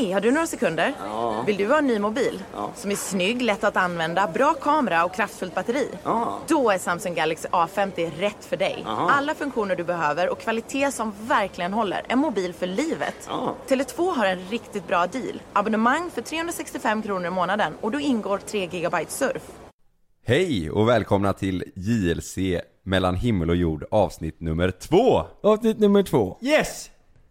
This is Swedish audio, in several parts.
Hej, har du några sekunder? Vill du ha en ny mobil? Som är snygg, lätt att använda, bra kamera och kraftfullt batteri? Då är Samsung Galaxy A50 rätt för dig. Alla funktioner du behöver och kvalitet som verkligen håller. En mobil för livet. Tele2 har en riktigt bra deal. Abonnemang för 365 kronor i månaden och då ingår 3 GB surf. Hej och välkomna till JLC mellan himmel och jord avsnitt nummer två! Avsnitt nummer två. Yes!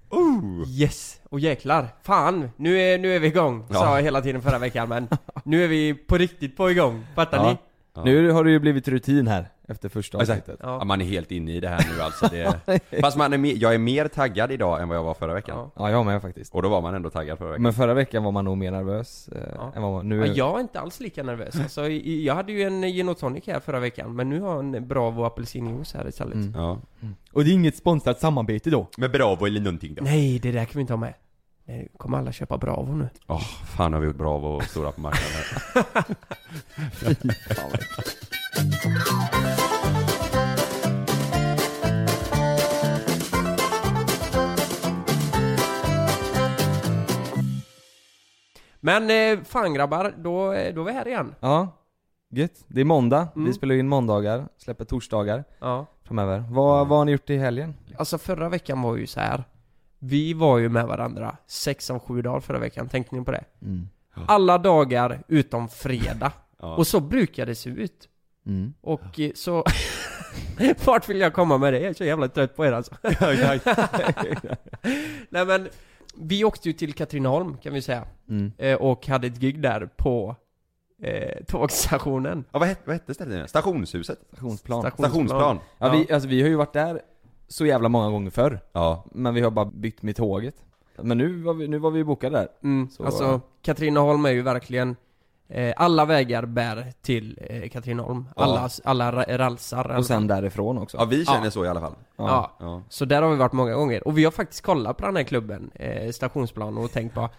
Oh. Yes! Och jäklar, fan, nu är, nu är vi igång, Ja. sa jag hela tiden förra veckan men nu är vi på riktigt på igång, fattar Ja. ni? Ja. Nu har det ju blivit rutin här efter första Exakt. avsnittet. Ja. Ja. man är helt inne i det här nu alltså det... Fast man är mer, jag är mer taggad idag än vad jag var förra veckan Ja. Ja, jag med faktiskt. Och då var man ändå taggad förra veckan Men förra veckan var man nog mer nervös eh, Ja. än vad man, nu Ja, jag är inte alls lika nervös, alltså, jag hade ju en gin och tonic här förra veckan men nu har jag en Bravo apelsinjuice här istället Mm. Ja Och det är inget sponsrat samarbete då? Med Bravo eller någonting då? Nej, det där kan vi inte ha med Nej, kommer alla köpa Bravo nu? Åh, fan har vi gjort Bravo och stora på marknaden Men eh, fan grabbar, då, eh, då är vi här igen Ja, gött. Det är måndag, Mm. vi spelar in måndagar, släpper torsdagar Ja framöver. Vad, vad har ni gjort i helgen? Alltså förra veckan var ju så här. Vi var ju med varandra sex av sju dagar förra veckan, tänkte ni på det? Mm. Alla dagar utom fredag. Ja. Och så brukar det se ut. Mm. Och eh, så... Vart vill jag komma med det? Jag är så jävla trött på er alltså. Nej men, vi åkte ju till Katrineholm kan vi säga. Mm. Eh, Och hade ett gig där på eh, tågstationen. Ja, vad hette, vad hette stället? Stationshuset? Stationsplan. Stationsplan? Ja, vi, alltså, vi har ju varit där så jävla många gånger förr, Ja men vi har bara bytt med tåget. Men nu var vi, nu var vi bokade där. Mm, Så- alltså Katrineholm är ju verkligen Alla vägar bär till eh, Katrineholm. Ja. Alla, alla ra- ralsar. Och sen därifrån också. Ja, vi känner Ja. så i alla fall Ja. Ja Så där har vi varit många gånger. Och vi har faktiskt kollat på den här klubben, eh, Stationsplan, och tänkt på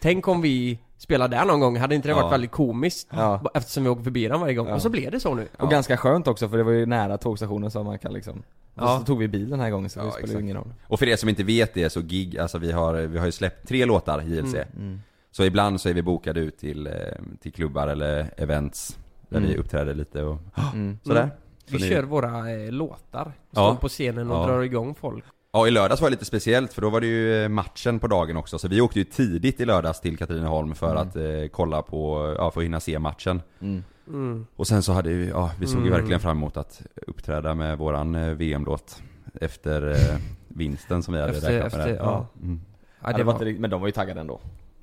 Tänk om vi spelar där någon gång, hade inte det varit Ja. väldigt komiskt? Ja. Eftersom vi åker förbi den varje gång. Ja. Och så blev det så nu. Och ganska skönt också för det var ju nära tågstationen så man kan liksom Ja. Och så tog vi bil den här gången så Ja, det exakt. ingen roll Och för er som inte vet det så gig, alltså vi har, vi har ju släppt tre låtar JLC mm. Så ibland så är vi bokade ut till, eh, till klubbar eller events Där Mm. vi uppträder lite och Mm. sådär Mm. Vi Så ni- kör våra eh, låtar. Står Ja. på scenen och Ja. drar igång folk. Ja i lördags var det lite speciellt för då var det ju eh, matchen på dagen också Så vi åkte ju tidigt i lördags till Katrineholm för Mm. att eh, kolla på, ja för att hinna se matchen Mm. Mm. Och sen så hade vi, ja vi såg ju Mm. verkligen fram emot att uppträda med våran eh, VM-låt Efter eh, vinsten som vi hade Efter- räknat med efter- där. ja. Mm. Ja, det var men de var ju taggade ändå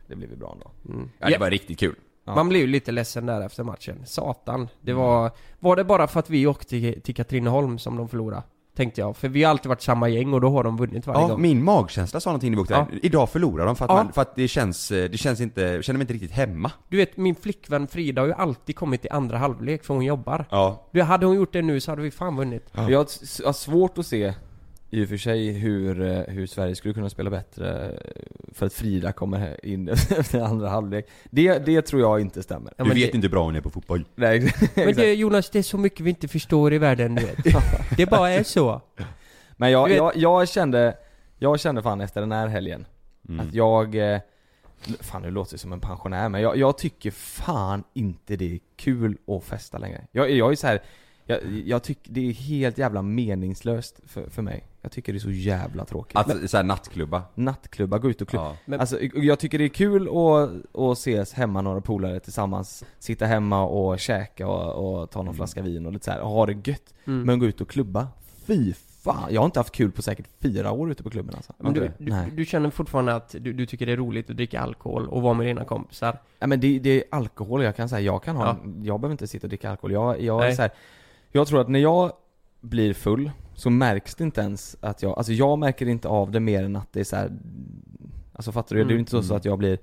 Det blev ju bra ändå Mm. ja det var riktigt kul Ja. Man blev ju lite ledsen där efter matchen. Satan. Det var... Var det bara för att vi åkte till, till Katrineholm som de förlorade? Tänkte jag. För vi har alltid varit samma gäng och då har de vunnit varje Ja, gång. min magkänsla sa någonting vi åkte Ja. Idag förlorar de för att, Ja. man, för att det känns, eh, det känns inte, jag känner mig inte riktigt hemma Du vet, min flickvän Frida har ju alltid kommit i andra halvlek för hon jobbar. Ja Du, hade hon gjort det nu så hade vi fan vunnit. Ja. Jag har svårt att se i och för sig hur, eh, hur Sverige skulle kunna spela bättre eh, för att Frida kommer in efter andra halvlek det, det tror jag inte stämmer Ja, Du vet det, inte hur bra hon är på fotboll Nej, Men exakt. det, Jonas, det är så mycket vi inte förstår i världen, du vet. Det bara är så. Men jag, vet- jag, jag kände, jag kände fan efter den här helgen mm. Att jag, eh, fan nu låter jag som en pensionär men jag, jag tycker fan inte det är kul att festa längre. Jag, jag är så här, jag, jag tycker det är helt jävla meningslöst för, för mig. Jag tycker det är så jävla tråkigt. Alltså såhär nattklubba Nattklubbar, gå ut och klubba. ja. Men- Alltså jag tycker det är kul att, att ses hemma några polare tillsammans, sitta hemma och käka och, och ta någon Mm. flaska vin och lite så här, och ha det gött. Mm. Men gå ut och klubba, fy fan. Jag har inte haft kul på säkert fyra år ute på klubben alltså. Men du, du, Nej. du känner fortfarande att du, du tycker det är roligt att dricka alkohol och vara med dina kompisar? Ja men det, det är alkohol jag kan säga, jag kan ha, Ja. jag behöver inte sitta och dricka alkohol. Jag, jag är Nej. så här, jag tror att när jag blir full så märks det inte ens att jag, alltså jag märker inte av det mer än att det är så här. Alltså fattar du? Det är ju Mm. inte så, så att jag blir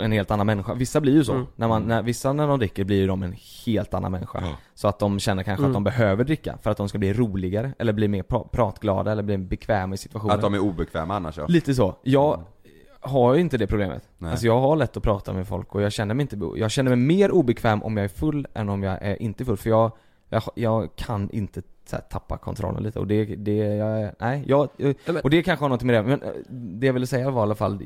en helt annan människa. Vissa blir ju så. Mm. När man, när, vissa när de dricker blir ju de en helt annan människa. Ja. Så att de känner kanske Mm. att de behöver dricka för att de ska bli roligare, eller bli mer pra- pratglada, eller bli bekväma i situationen. Att de är obekväma annars ja Lite så. Jag har ju inte det problemet. Nej. Alltså jag har lätt att prata med folk och jag känner mig inte, jag känner mig mer obekväm om jag är full än om jag är inte full. För jag, jag, jag kan inte så här, tappa kontrollen lite och det, det, jag, nej, jag, och det kanske har något med det men eh, det jag ville säga var i alla fall,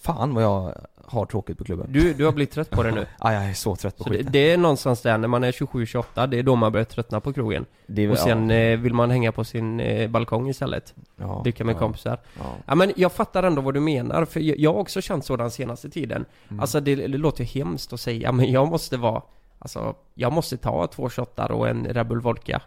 fan vad jag har tråkigt på klubben. Du, du har blivit trött på det nu? Ja, jag är så trött på Så det, skiten. det är någonstans där, när man är 27-28, det är då man börjar tröttna på krogen. Det är, Och sen ja, eh, vill man hänga på sin eh, balkong istället. ja, Dricka med ja, kompisar. Ja. Ja men jag fattar ändå vad du menar, för jag, jag har också känt så den senaste tiden. Mm. Alltså det, det låter ju hemskt att säga, men jag måste vara Alltså, jag måste ta två shottar och en Red Bull Vodka.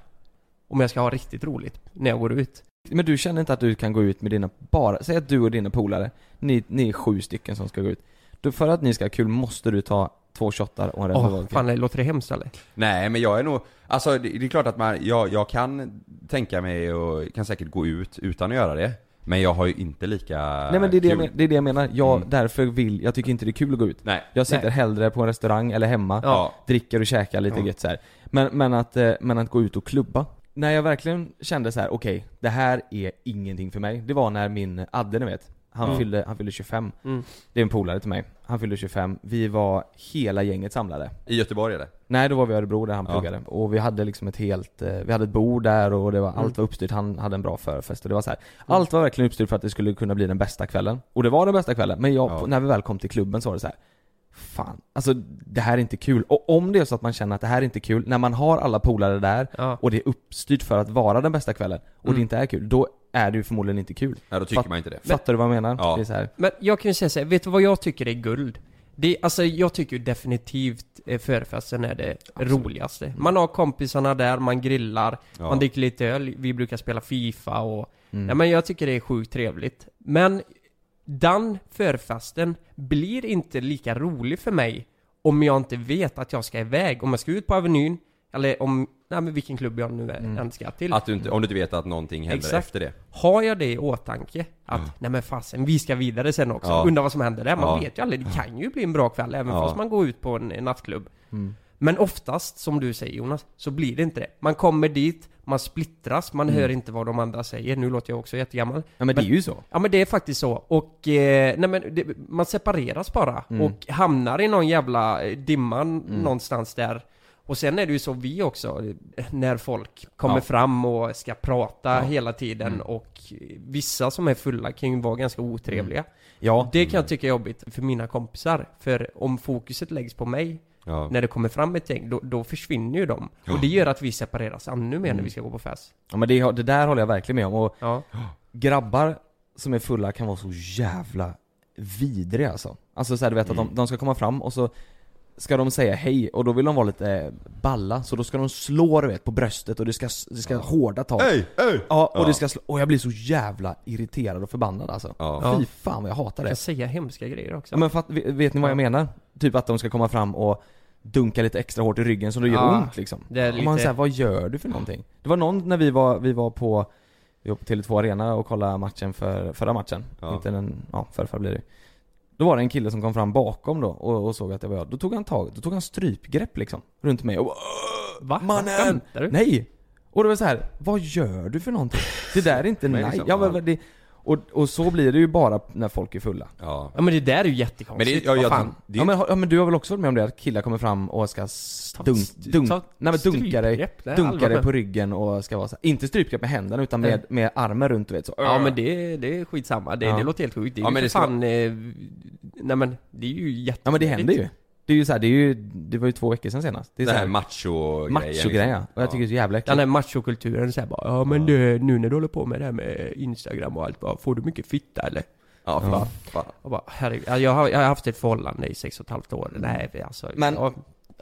Om jag ska ha riktigt roligt när jag går ut. Men du känner inte att du kan gå ut med dina, bara, säg att du och dina polare, ni, ni är sju stycken som ska gå ut. Då för att ni ska ha kul måste du ta två shottar och en Red Bull Åh, Vodka. fan låter det hemskt eller? Nej men jag är nog, alltså det, det är klart att man, jag, jag kan tänka mig och kan säkert gå ut utan att göra det. Men jag har ju inte lika Nej men det är det, jag men, det är det jag menar, jag, Mm. därför vill, jag tycker inte det är kul att gå ut. Nej. Jag sitter Nej. hellre på en restaurang eller hemma, Ja. dricker och käkar lite Ja. gött så här. Men, men, att, eh, men att gå ut och klubba. När jag verkligen kände så här: okej, det här är ingenting för mig. Det var när min Adde ni vet, han, Mm. fyllde, han fyllde 25. Mm. Det är en polare till mig. Han fyllde 25. Vi var hela gänget samlade. I Göteborg eller? Nej, då var vi i Örebro där han Ja. pluggade. Och vi hade liksom ett helt, eh, vi hade ett bord där och det var, Mm. allt var uppstyrt. Han hade en bra förfest och det var så här. Allt var verkligen uppstyrt för att det skulle kunna bli den bästa kvällen. Och det var den bästa kvällen. Men jag, Ja. när vi väl kom till klubben så var det så här. Fan, alltså det här är inte kul. Och om det är så att man känner att det här är inte kul, när man har alla polare där Ja. och det är uppstyrt för att vara den bästa kvällen och Mm. det inte är kul, då är det ju förmodligen inte kul. Ja då tycker Fatt- man inte det. Fattar du vad jag menar? Ja. Det är så här. Men jag kan ju säga så här, vet du vad jag tycker är guld? Det, alltså jag tycker ju definitivt eh, förfesten är det roligaste. Man har kompisarna där, man grillar, Ja. man dricker lite öl, vi brukar spela FIFA och... Mm. Ja men jag tycker det är sjukt trevligt. Men den förfesten blir inte lika rolig för mig om jag inte vet att jag ska iväg. Om jag ska ut på Avenyn, eller om, nej men vilken klubb jag nu Mm. än ska till. Att du inte, om du inte vet att någonting händer Exakt. efter det. Har jag det i åtanke, att nej men fasen, vi ska vidare sen också. Ja. Undrar vad som händer där. Man Ja. vet ju aldrig, det kan ju bli en bra kväll även Ja. fast man går ut på en, en nattklubb. Mm. Men oftast, som du säger Jonas, så blir det inte det. Man kommer dit, man splittras, man Mm. hör inte vad de andra säger. Nu låter jag också jättegammal. Ja men det är ju så. Ja men det är faktiskt så. Och, eh, nej men det, man separeras bara Mm. och hamnar i någon jävla eh, dimma Mm. någonstans där. Och sen är det ju så vi också, eh, när folk kommer Ja. fram och ska prata Ja. hela tiden Mm. och vissa som är fulla kan ju vara ganska otrevliga. Ja. Det kan jag tycka är jobbigt för mina kompisar. För om fokuset läggs på mig Ja. när det kommer fram ett gäng, då, då försvinner ju de. Och det gör att vi separeras ännu mer när Mm. vi ska gå på fest. Ja men det, det där håller jag verkligen med om. Och Ja. grabbar som är fulla kan vara så jävla vidriga alltså. Alltså så här, du vet att de, Mm. de ska komma fram och så ska de säga hej och då vill de vara lite balla, så då ska de slå du vet på bröstet och det ska, det ska hårda tag. Hej! Hej! Ja, och Ja. det ska slå, och jag blir så jävla irriterad och förbannad alltså. Ja. Ja. Fy fan vad jag hatar Jag det. kan säga hemska grejer också. Ja, men fatt, vet, ni vad jag Ja. menar? Typ att de ska komma fram och dunka lite extra hårt i ryggen så det gör Ja, ont liksom. det är Och man lite- säger vad gör du för någonting? Det var någon när vi var, vi var på, vi var på Tele2 Arena och kollade matchen för, förra matchen. Ja. Inte den, ja förrförra blir det Då var det en kille som kom fram bakom då och, och såg att det var jag. Då tog han tag, då tog han strypgrepp liksom, runt mig och bara, Va? Mannen! Du? Nej! Och det var så här, vad gör du för någonting? Det där är inte Men nej. liksom, ja, men ja. det, och, och så blir det ju bara när folk är fulla. Ja. Ja men det där är ju Men jättekonstigt. det, ja, Vad jag, fan? det, Ja men, har- ja men du har väl också varit med om det att killar kommer fram och ska s- Ta dunk, dunk, ta nej men dunka dig, strypgrepp, det är dunka dig på ryggen och ska vara så här. inte strypgrepp med händerna utan med, med armen runt du vet så. Ja men det, det är skitsamma, det, Ja. det låter helt sjukt. Det är Ja, ju men för det ska fan... Eh, nej men, det är ju jätte... Ja men det händer ju. Det är ju så här, det är ju, det var ju två veckor sedan senast. Det är det så här här macho-grejen macho-grejen ja. Och jag tycker det är så jävla Den äckligt. här machokulturen säger bara Ja men du, nu när du håller på med det här med Instagram och allt bara, Får du mycket fitta eller? Ja, Ja. fan. Och bara, herregud, ja, jag har, jag har haft ett förhållande i sex och ett halvt år. Nej vi- alltså, Men- ja,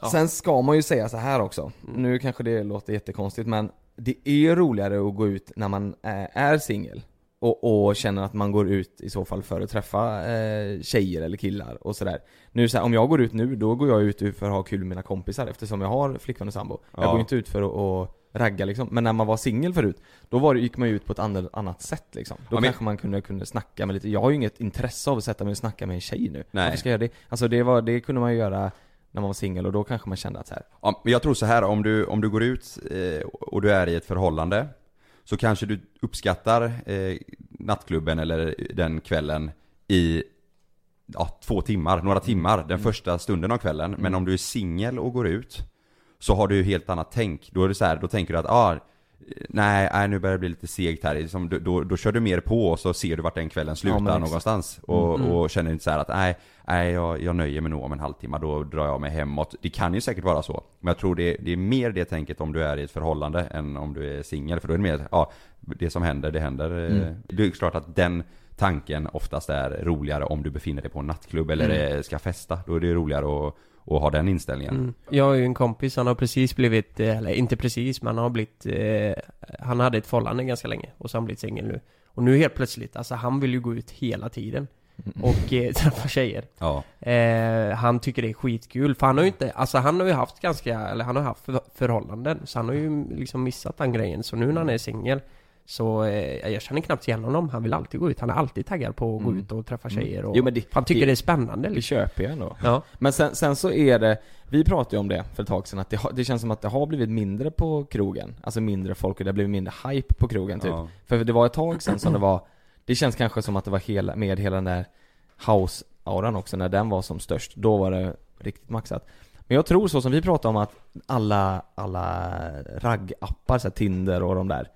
ja. Sen ska man ju säga så här också. Nu kanske det låter jättekonstigt men det är roligare att gå ut när man är, är singel. Och, och känner att man går ut i så fall för att träffa eh, tjejer eller killar och sådär. Nu så här, om jag går ut nu, då går jag ut för att ha kul med mina kompisar eftersom jag har flickvän och sambo. Jag Ja. går ju inte ut för att, att ragga liksom. Men när man var singel förut, då var det, gick man ju ut på ett annat, annat sätt liksom. Då Ja, men- kanske man kunde, kunde snacka med lite, jag har ju inget intresse av att sätta mig och snacka med en tjej nu. Nej. Varför ska jag göra det? Alltså det, var, det kunde man ju göra när man var singel och då kanske man kände att så här, Ja, men jag tror så här om du, om du går ut eh, och du är i ett förhållande Så kanske du uppskattar eh, nattklubben eller den kvällen i ja, två timmar, några timmar, den första stunden av kvällen. Men om du är singel och går ut Så har du ju helt annat tänk, då är det så här, då tänker du att ah, Nej, nej nu börjar det bli lite segt här, liksom, då, då, då kör du mer på och så ser du vart den kvällen slutar Ja, någonstans och, Mm. och känner inte så här att nej, nej jag, jag nöjer mig nog om en halvtimme, då drar jag mig hemåt. Det kan ju säkert vara så, men jag tror det, det är mer det tänket om du är i ett förhållande än om du är singel, för då är det mer, ja, det som händer, det händer. Mm. Det är klart att den tanken oftast är roligare om du befinner dig på en nattklubb eller Mm. eh, ska festa, då är det roligare att, att ha den inställningen. Mm. Jag har ju en kompis, han har precis blivit, eh, eller inte precis, men han har blivit, eh, han hade ett förhållande ganska länge och så har han blivit singel nu. Och nu helt plötsligt, alltså han vill ju gå ut hela tiden och eh, träffa tjejer. Ja. Eh, han tycker det är skitkul, för han har ju inte, alltså han har ju haft ganska, eller han har haft för, förhållanden, så han har ju liksom missat den grejen. Så nu när han är singel, så eh, jag känner knappt igen honom, han vill alltid gå ut, han är alltid taggad på att gå Mm. ut och träffa Mm. tjejer och Jo, men det- han tycker det- det, är spännande Det liksom. köper jag ändå. Ja. Men sen, sen så är det, vi pratade ju om det för ett tag sedan, att det, har- det känns som att det har blivit mindre på krogen. Alltså mindre folk och det har blivit mindre hype på krogen typ. Ja. För det var ett tag sedan som det var, det känns kanske som att det var hela, med hela den där house-auran också, när den var som störst. Då var det riktigt maxat. Men jag tror så som vi pratade om att alla, alla raggappar, så här Tinder och de där.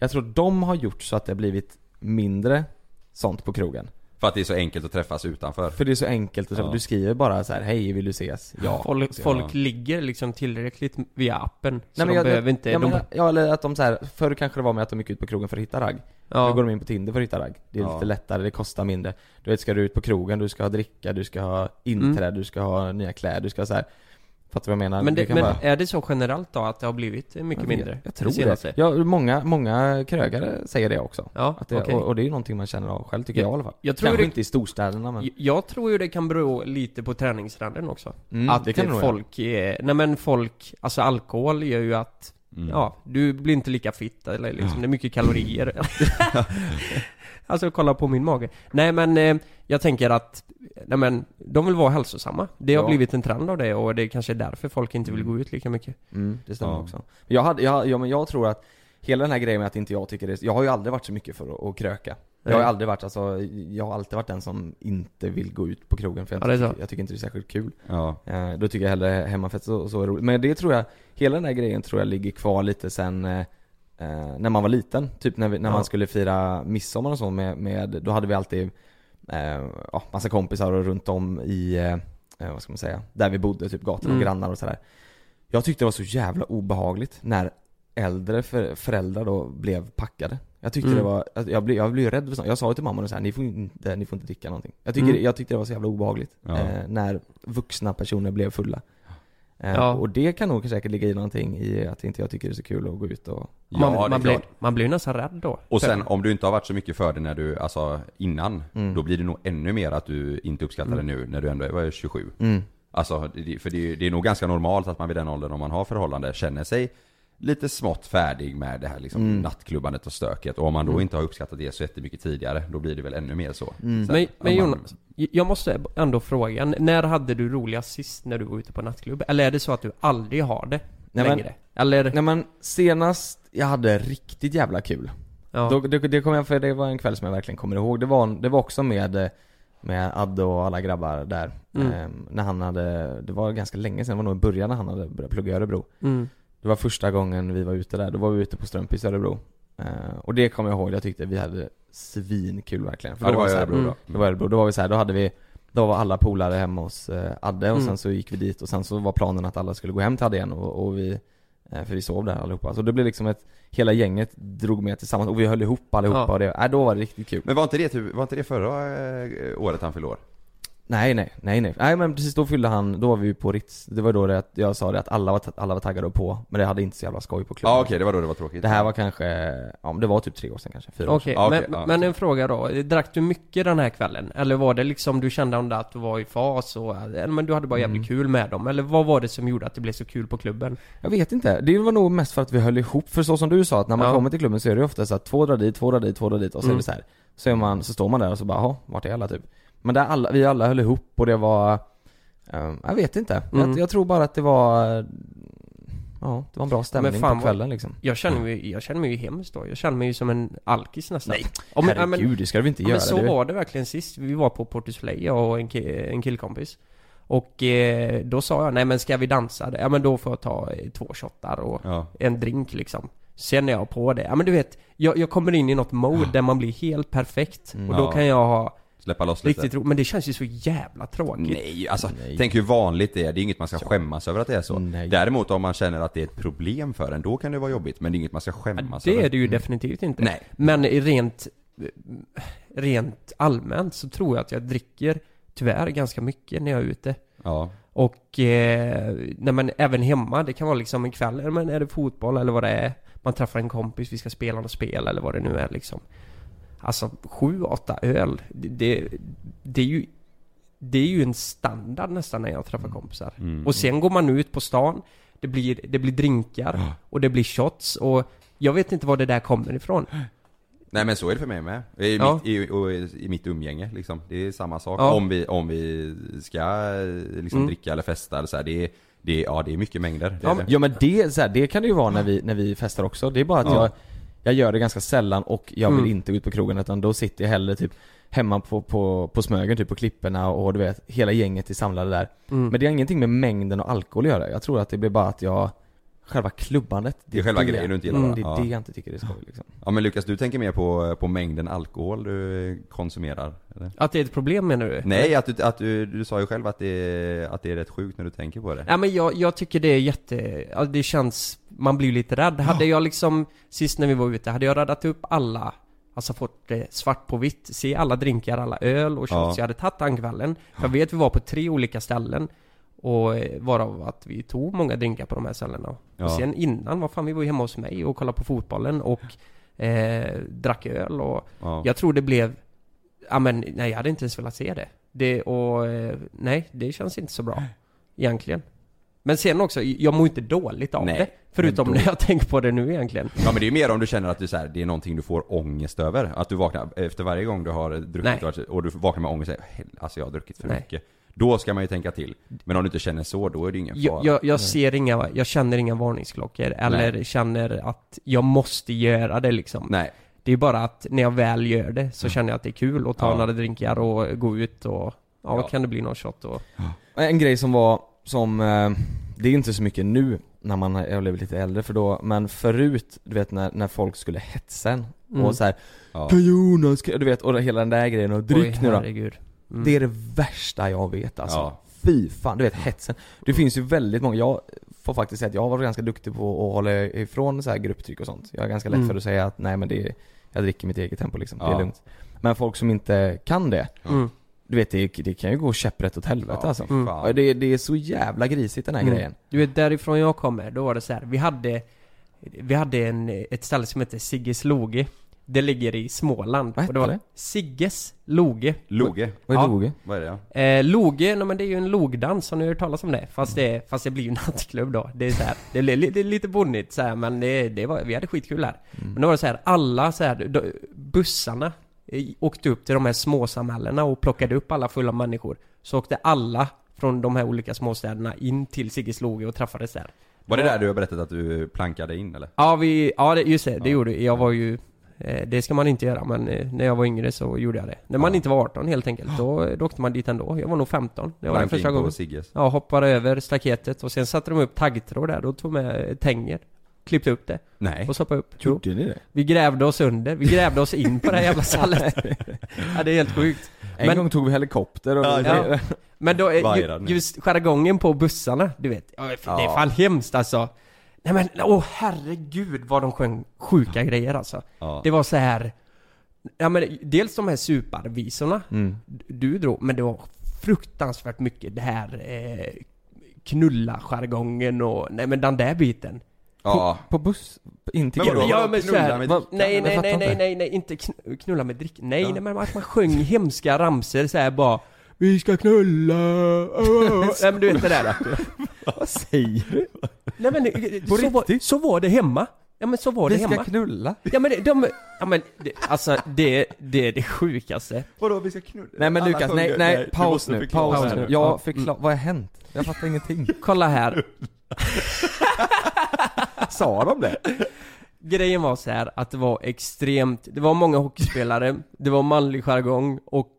Jag tror de har gjort så att det har blivit mindre sånt på krogen. För att det är så enkelt att träffas utanför. För det är så enkelt, Ja. du skriver bara så här: hej vill du ses? Ja. Folk, Så- folk ja. ligger liksom tillräckligt via appen, så Nej, men de jag, behöver inte... ja, de, men, ja eller att de så här, förr kanske det var med att de gick ut på krogen för att hitta ragg. ja. Nu går de in på Tinder för att hitta ragg. Det är Ja. lite lättare, det kostar mindre. Du vet, ska du ut på krogen, du ska ha dricka, du ska ha inträde, Mm. du ska ha nya kläder, du ska så här. Fattar du vad jag menar? Men, det, kan men bara- är det så generellt då att det har blivit mycket jag mindre? Jag tror det. Ja, många, många krögare säger det också. Ja, Att det, okej. och, och det är ju någonting man känner av själv, tycker Jag- jag i alla fall. jag tror Kanske det- inte i storstäderna men... Jag- Jag tror ju det kan bero lite på träningstrenden också. Mm, att det kan det folk, är, nej men folk, alltså alkohol gör ju att, Mm. ja, du blir inte lika fit eller liksom, det är mycket kalorier. alltså kolla på min mage. Nej men, eh, jag tänker att, nej men, de vill vara hälsosamma. Det har Ja. blivit en trend av det och det är kanske är därför folk inte vill Mm. gå ut lika mycket. Mm, det stämmer Ja. också. Men jag, hade, jag, ja, men jag tror att hela den här grejen med att inte jag tycker det Jag har ju aldrig varit så mycket för att, att kröka. Jag har ju aldrig varit, alltså, jag har alltid varit den som inte vill gå ut på krogen för jag, Ja, det är tycker, jag tycker inte det är särskilt kul. Ja. Eh, då tycker jag hellre hemmafest så, så är roligt. Men det tror jag, hela den här grejen tror jag ligger kvar lite sen eh, eh, när man var liten. Typ när, vi, när Ja. man skulle fira midsommar och så med, med då hade vi alltid eh, ja, massa kompisar och runt om i, eh, eh, vad ska man säga, där vi bodde, typ gator och Mm. grannar och sådär. Jag tyckte det var så jävla obehagligt när äldre för, föräldrar då blev packade. Jag tyckte Mm. det var, att jag blev, jag blev rädd för sånt. Jag sa ju till mamma och så här, ni får inte, ni får inte dricka någonting. Jag, tycker, Mm. jag tyckte det var så jävla obehagligt. Ja. Eh, när vuxna personer blev fulla. Eh, Ja. Och det kan nog säkert ligga i någonting i att inte jag tycker det är så kul att gå ut och... Ja, man, det är man, blir, klart. man blir ju nästan rädd då. Och sen om du inte har varit så mycket för det när du, alltså innan, Mm. då blir det nog ännu mer att du inte uppskattar det nu när du ändå är 27. Mm. Alltså, det- för det är, det är nog ganska normalt att man vid den åldern, om man har förhållande, känner sig lite smått färdig med det här liksom Mm. nattklubbandet och stöket. Och om man då Mm. inte har uppskattat det så jättemycket tidigare, då blir det väl ännu mer så. Mm. Sen, Men, men man- Jonas, jag måste ändå fråga, när hade du roligast sist när du var ute på nattklubb? Eller är det så att du aldrig har det Nej, men- längre? Eller? Nej men senast jag hade riktigt jävla kul. ja. Då, det, det kommer jag för det var en kväll som jag verkligen kommer ihåg. Det var, det var också med, eh, med Adde och alla grabbar där. Mm. Ehm, när han hade, det var ganska länge sedan, det var nog i början när han hade börjat plugga i Örebro. mm. Det var första gången vi var ute där, då var vi ute på Strömpis i Örebro. Eh, och det kommer jag ihåg, jag tyckte vi hade svinkul verkligen. För Ja, det var här- Örebro då. Mm. Det var Örebro, då var vi så här, då hade vi Då var alla polare hemma hos eh, Adde och Mm. sen så gick vi dit och sen så var planen att alla skulle gå hem till Adde igen och, och vi eh, För vi sov där allihopa, så det blev liksom ett Hela gänget drog med tillsammans och vi höll ihop allihopa Ja. och det, äh, då var det riktigt kul Men var inte det, typ, var inte det förra eh, året han fyllde år? Nej nej, nej nej, nej men precis då fyllde han, då var vi ju på Ritz Det var då det att jag sa det att alla var, alla var taggade och på Men det hade inte så jävla skoj på klubben Ja okej, det var då det var tråkigt. Det här var kanske, ja men det var typ tre år sedan kanske, fyra år Okej, Ja, okej, men, ja, men en fråga då. Drack du mycket den här kvällen? Eller var det liksom, du kände att du var i fas och, eller, men du hade bara jävligt Mm. kul med dem? Eller vad var det som gjorde att det blev så kul på klubben? Jag vet inte, det var nog mest för att vi höll ihop, för så som du sa att när man Ja. kommer till klubben så är det ofta så att två drar dit, två drar dit, två drar dit och så är Mm. det så här. Så är man, så står man där och så bara, jaha, vart är alla typ? Men där alla, vi alla höll ihop och det var, eh, jag vet inte. Mm. Jag, jag tror bara att det var, eh, ja, det var en bra stämning fan på kvällen liksom. Jag känner mig, jag känner mig ju hemskt då. Jag känner mig ju som en alkis nästan. Nej, Om, ja, Herregud, men, det ska vi inte ja, göra. men så det. var det verkligen sist. Vi var på Portus Play, jag och en, en killkompis. Och eh, då sa jag, nej men ska vi dansa? Ja men då får jag ta eh, två shottar och Ja. en drink liksom. Sen är jag på det. Ja men du vet, jag, jag kommer in i något mode där man blir helt perfekt. Mm. Och då Ja. kan jag ha Släppa loss lite. riktigt roligt. Men det känns ju så jävla tråkigt. Nej, alltså Nej. tänk hur vanligt det är. Det är inget man ska skämmas över att det är så. Nej. Däremot om man känner att det är ett problem för en, då kan det vara jobbigt. Men det är inget man ska Ja, skämmas det över. är det ju definitivt inte. Nej. Men i rent, rent allmänt så tror jag att jag dricker tyvärr ganska mycket när jag är ute. Ja. Och, eh, nej men även hemma, det kan vara liksom en kväll, men är det fotboll eller vad det är? Man träffar en kompis, vi ska spela något spel eller vad det nu är liksom. Alltså sju, åtta öl, det, det, det är ju det är ju en standard nästan när jag träffar kompisar. Mm. Och sen går man ut på stan, det blir, det blir drinkar och det blir shots och jag vet inte var det där kommer ifrån. Nej men så är det för mig med. I, Ja. mitt, i, och i, mitt umgänge liksom. Det är samma sak. Ja. Om, vi, om vi ska liksom Mm. dricka eller festa eller så här, det är, det är, ja det är mycket mängder. Det Ja, är men- det. Ja men det, så här, det kan det ju vara när vi, när vi festar också. Det är bara att Ja. jag, jag gör det ganska sällan och jag vill Mm. inte ut på krogen utan då sitter jag hellre typ hemma på, på, på Smögen, typ på klipporna och du vet, hela gänget är samlade där. Mm. Men det har ingenting med mängden och alkohol att göra. Jag tror att det blir bara att jag, själva klubbandet. Det är själva grejen du inte gillar Mm. Det är ja. det jag inte tycker är skoj liksom. ja men Lukas, du tänker mer på, på mängden alkohol du konsumerar? Eller? Att det är ett problem menar du? Nej, att, du, att du, du sa ju själv att det, är, att det är rätt sjukt när du tänker på det. Ja men jag, jag tycker det är jätte, det känns, man blir lite rädd. Hade jag liksom, sist när vi var ute, hade jag radat upp alla, alltså fått det svart på vitt, se alla drinkar, alla öl och shots Ja. jag hade tagit den kvällen. För jag vet vi var på tre olika ställen. Och eh, varav att vi tog många drinkar på de här ställena. Ja. Och sen innan, vad fan vi var ju hemma hos mig och kollade på fotbollen och eh, drack öl och Ja. jag tror det blev Ja men nej jag hade inte ens velat se det. Det och eh, nej det känns inte så bra. Egentligen. Men sen också, jag mår inte dåligt av Nej, det. Förutom då- när jag tänker på det nu egentligen. Ja men det är ju mer om du känner att du, så här, det är någonting du får ångest över. Att du vaknar efter varje gång du har druckit Nej. och du vaknar med ångest och säger "Hel- alltså jag har druckit för Nej. mycket. Då ska man ju tänka till. Men om du inte känner så, då är det ingen fara. Jag, jag, jag ser inga, jag känner inga varningsklockor eller känner att jag måste göra det liksom. Nej. Det är bara att när jag väl gör det så känner jag att det är kul att ta Ja. några drinkar och gå ut och Ja, Ja. kan det bli någon shot och En grej som var, som, eh, det är inte så mycket nu när man har blivit lite äldre för då, men förut, du vet när, när folk skulle hetsa en Mm. och så här, Ja. Kan Jonas, kan-" du vet, och hela den där grejen och dryck Oj, nu då. herregud. Mm. Det är det värsta jag vet alltså. Ja. Fy fan, du vet hetsen. Det finns ju väldigt många, jag får faktiskt säga att jag har varit ganska duktig på att hålla ifrån så här grupptryck och sånt. Jag är ganska lätt Mm. för att säga att nej men det är, jag dricker mitt eget tempo liksom, det Ja. är lugnt. Men folk som inte kan det, Mm. du vet det, det kan ju gå käpprätt åt helvete alltså. fy fan. Och Det, det är så jävla grisigt den här Mm. grejen. Du vet därifrån jag kommer, då var det så här. vi hade Vi hade en, ett ställe som heter Sigges Loge Det ligger i Småland Vad hette det? Sigges Loge Loge. Vad är Ja. Loge? Vad är det? ja? eh, Loge, nej men det är ju en logdans, har ni hört talas om det? Fast det, fast det blir ju nattklubb då Det är så här, det är, li- det är lite bonnigt så här, men det, det var, vi hade skitkul här Mm. Men då var det så här, alla så här, då, bussarna eh, åkte upp till de här småsamhällena och plockade upp alla fulla människor Så åkte alla från de här olika småstäderna in till Sigges Loge och träffades där Var det där du har berättat att du plankade in eller? Ja, vi, ja det, just det, det Ja. gjorde vi. Jag var ju Det ska man inte göra men eh, när jag var yngre så gjorde jag det. När man Ja. inte var 18 helt enkelt, då, då åkte man dit ändå. Jag var nog 15 när jag var där första gången. Sigges? Ja, hoppade över staketet och sen satte de upp taggtråd där och tog med tänger. Klippte upp det Nej. och stoppade upp. Jo. Gjorde ni det? Vi grävde oss under, vi grävde oss in på det här jävla stallet. ja, det är helt sjukt. En Men- gång tog vi helikopter och... Ja, Ja. Men då, just jargongen på bussarna, du vet. Ja, Det är Ja. fan hemskt alltså. Nej men, åh herregud vad de sjöng sjuka grejer alltså. Ja. Det var så här. Ja men dels de här suparvisorna Mm. du drog, men det var fruktansvärt mycket det här eh, knulla-jargongen och, nej men den där biten. Ja. På buss? In till Men vadå? Ja men knulla såhär, med dricka? nej nej nej nej inte. nej nej, inte kn- knulla med drick, nej Ja. nej men att man sjöng hemska ramser såhär bara Vi ska knulla, åh." Nej men du vet det där Vad säger du? Nej men eh, På så var, så var det hemma Ja men så var det Vi ska hemma knulla? Ja men det- de, ja men det, alltså det, det är det sjukaste Vadå vi ska knulla? Nej men Alla Lukas, nej, nej, paus nu, förklara paus nu. Ja. Jag förklar, vad har hänt? Jag fattar ingenting. Kolla här Sa de det? Grejen var så här att det var extremt, det var många hockeyspelare, det var manlig jargong och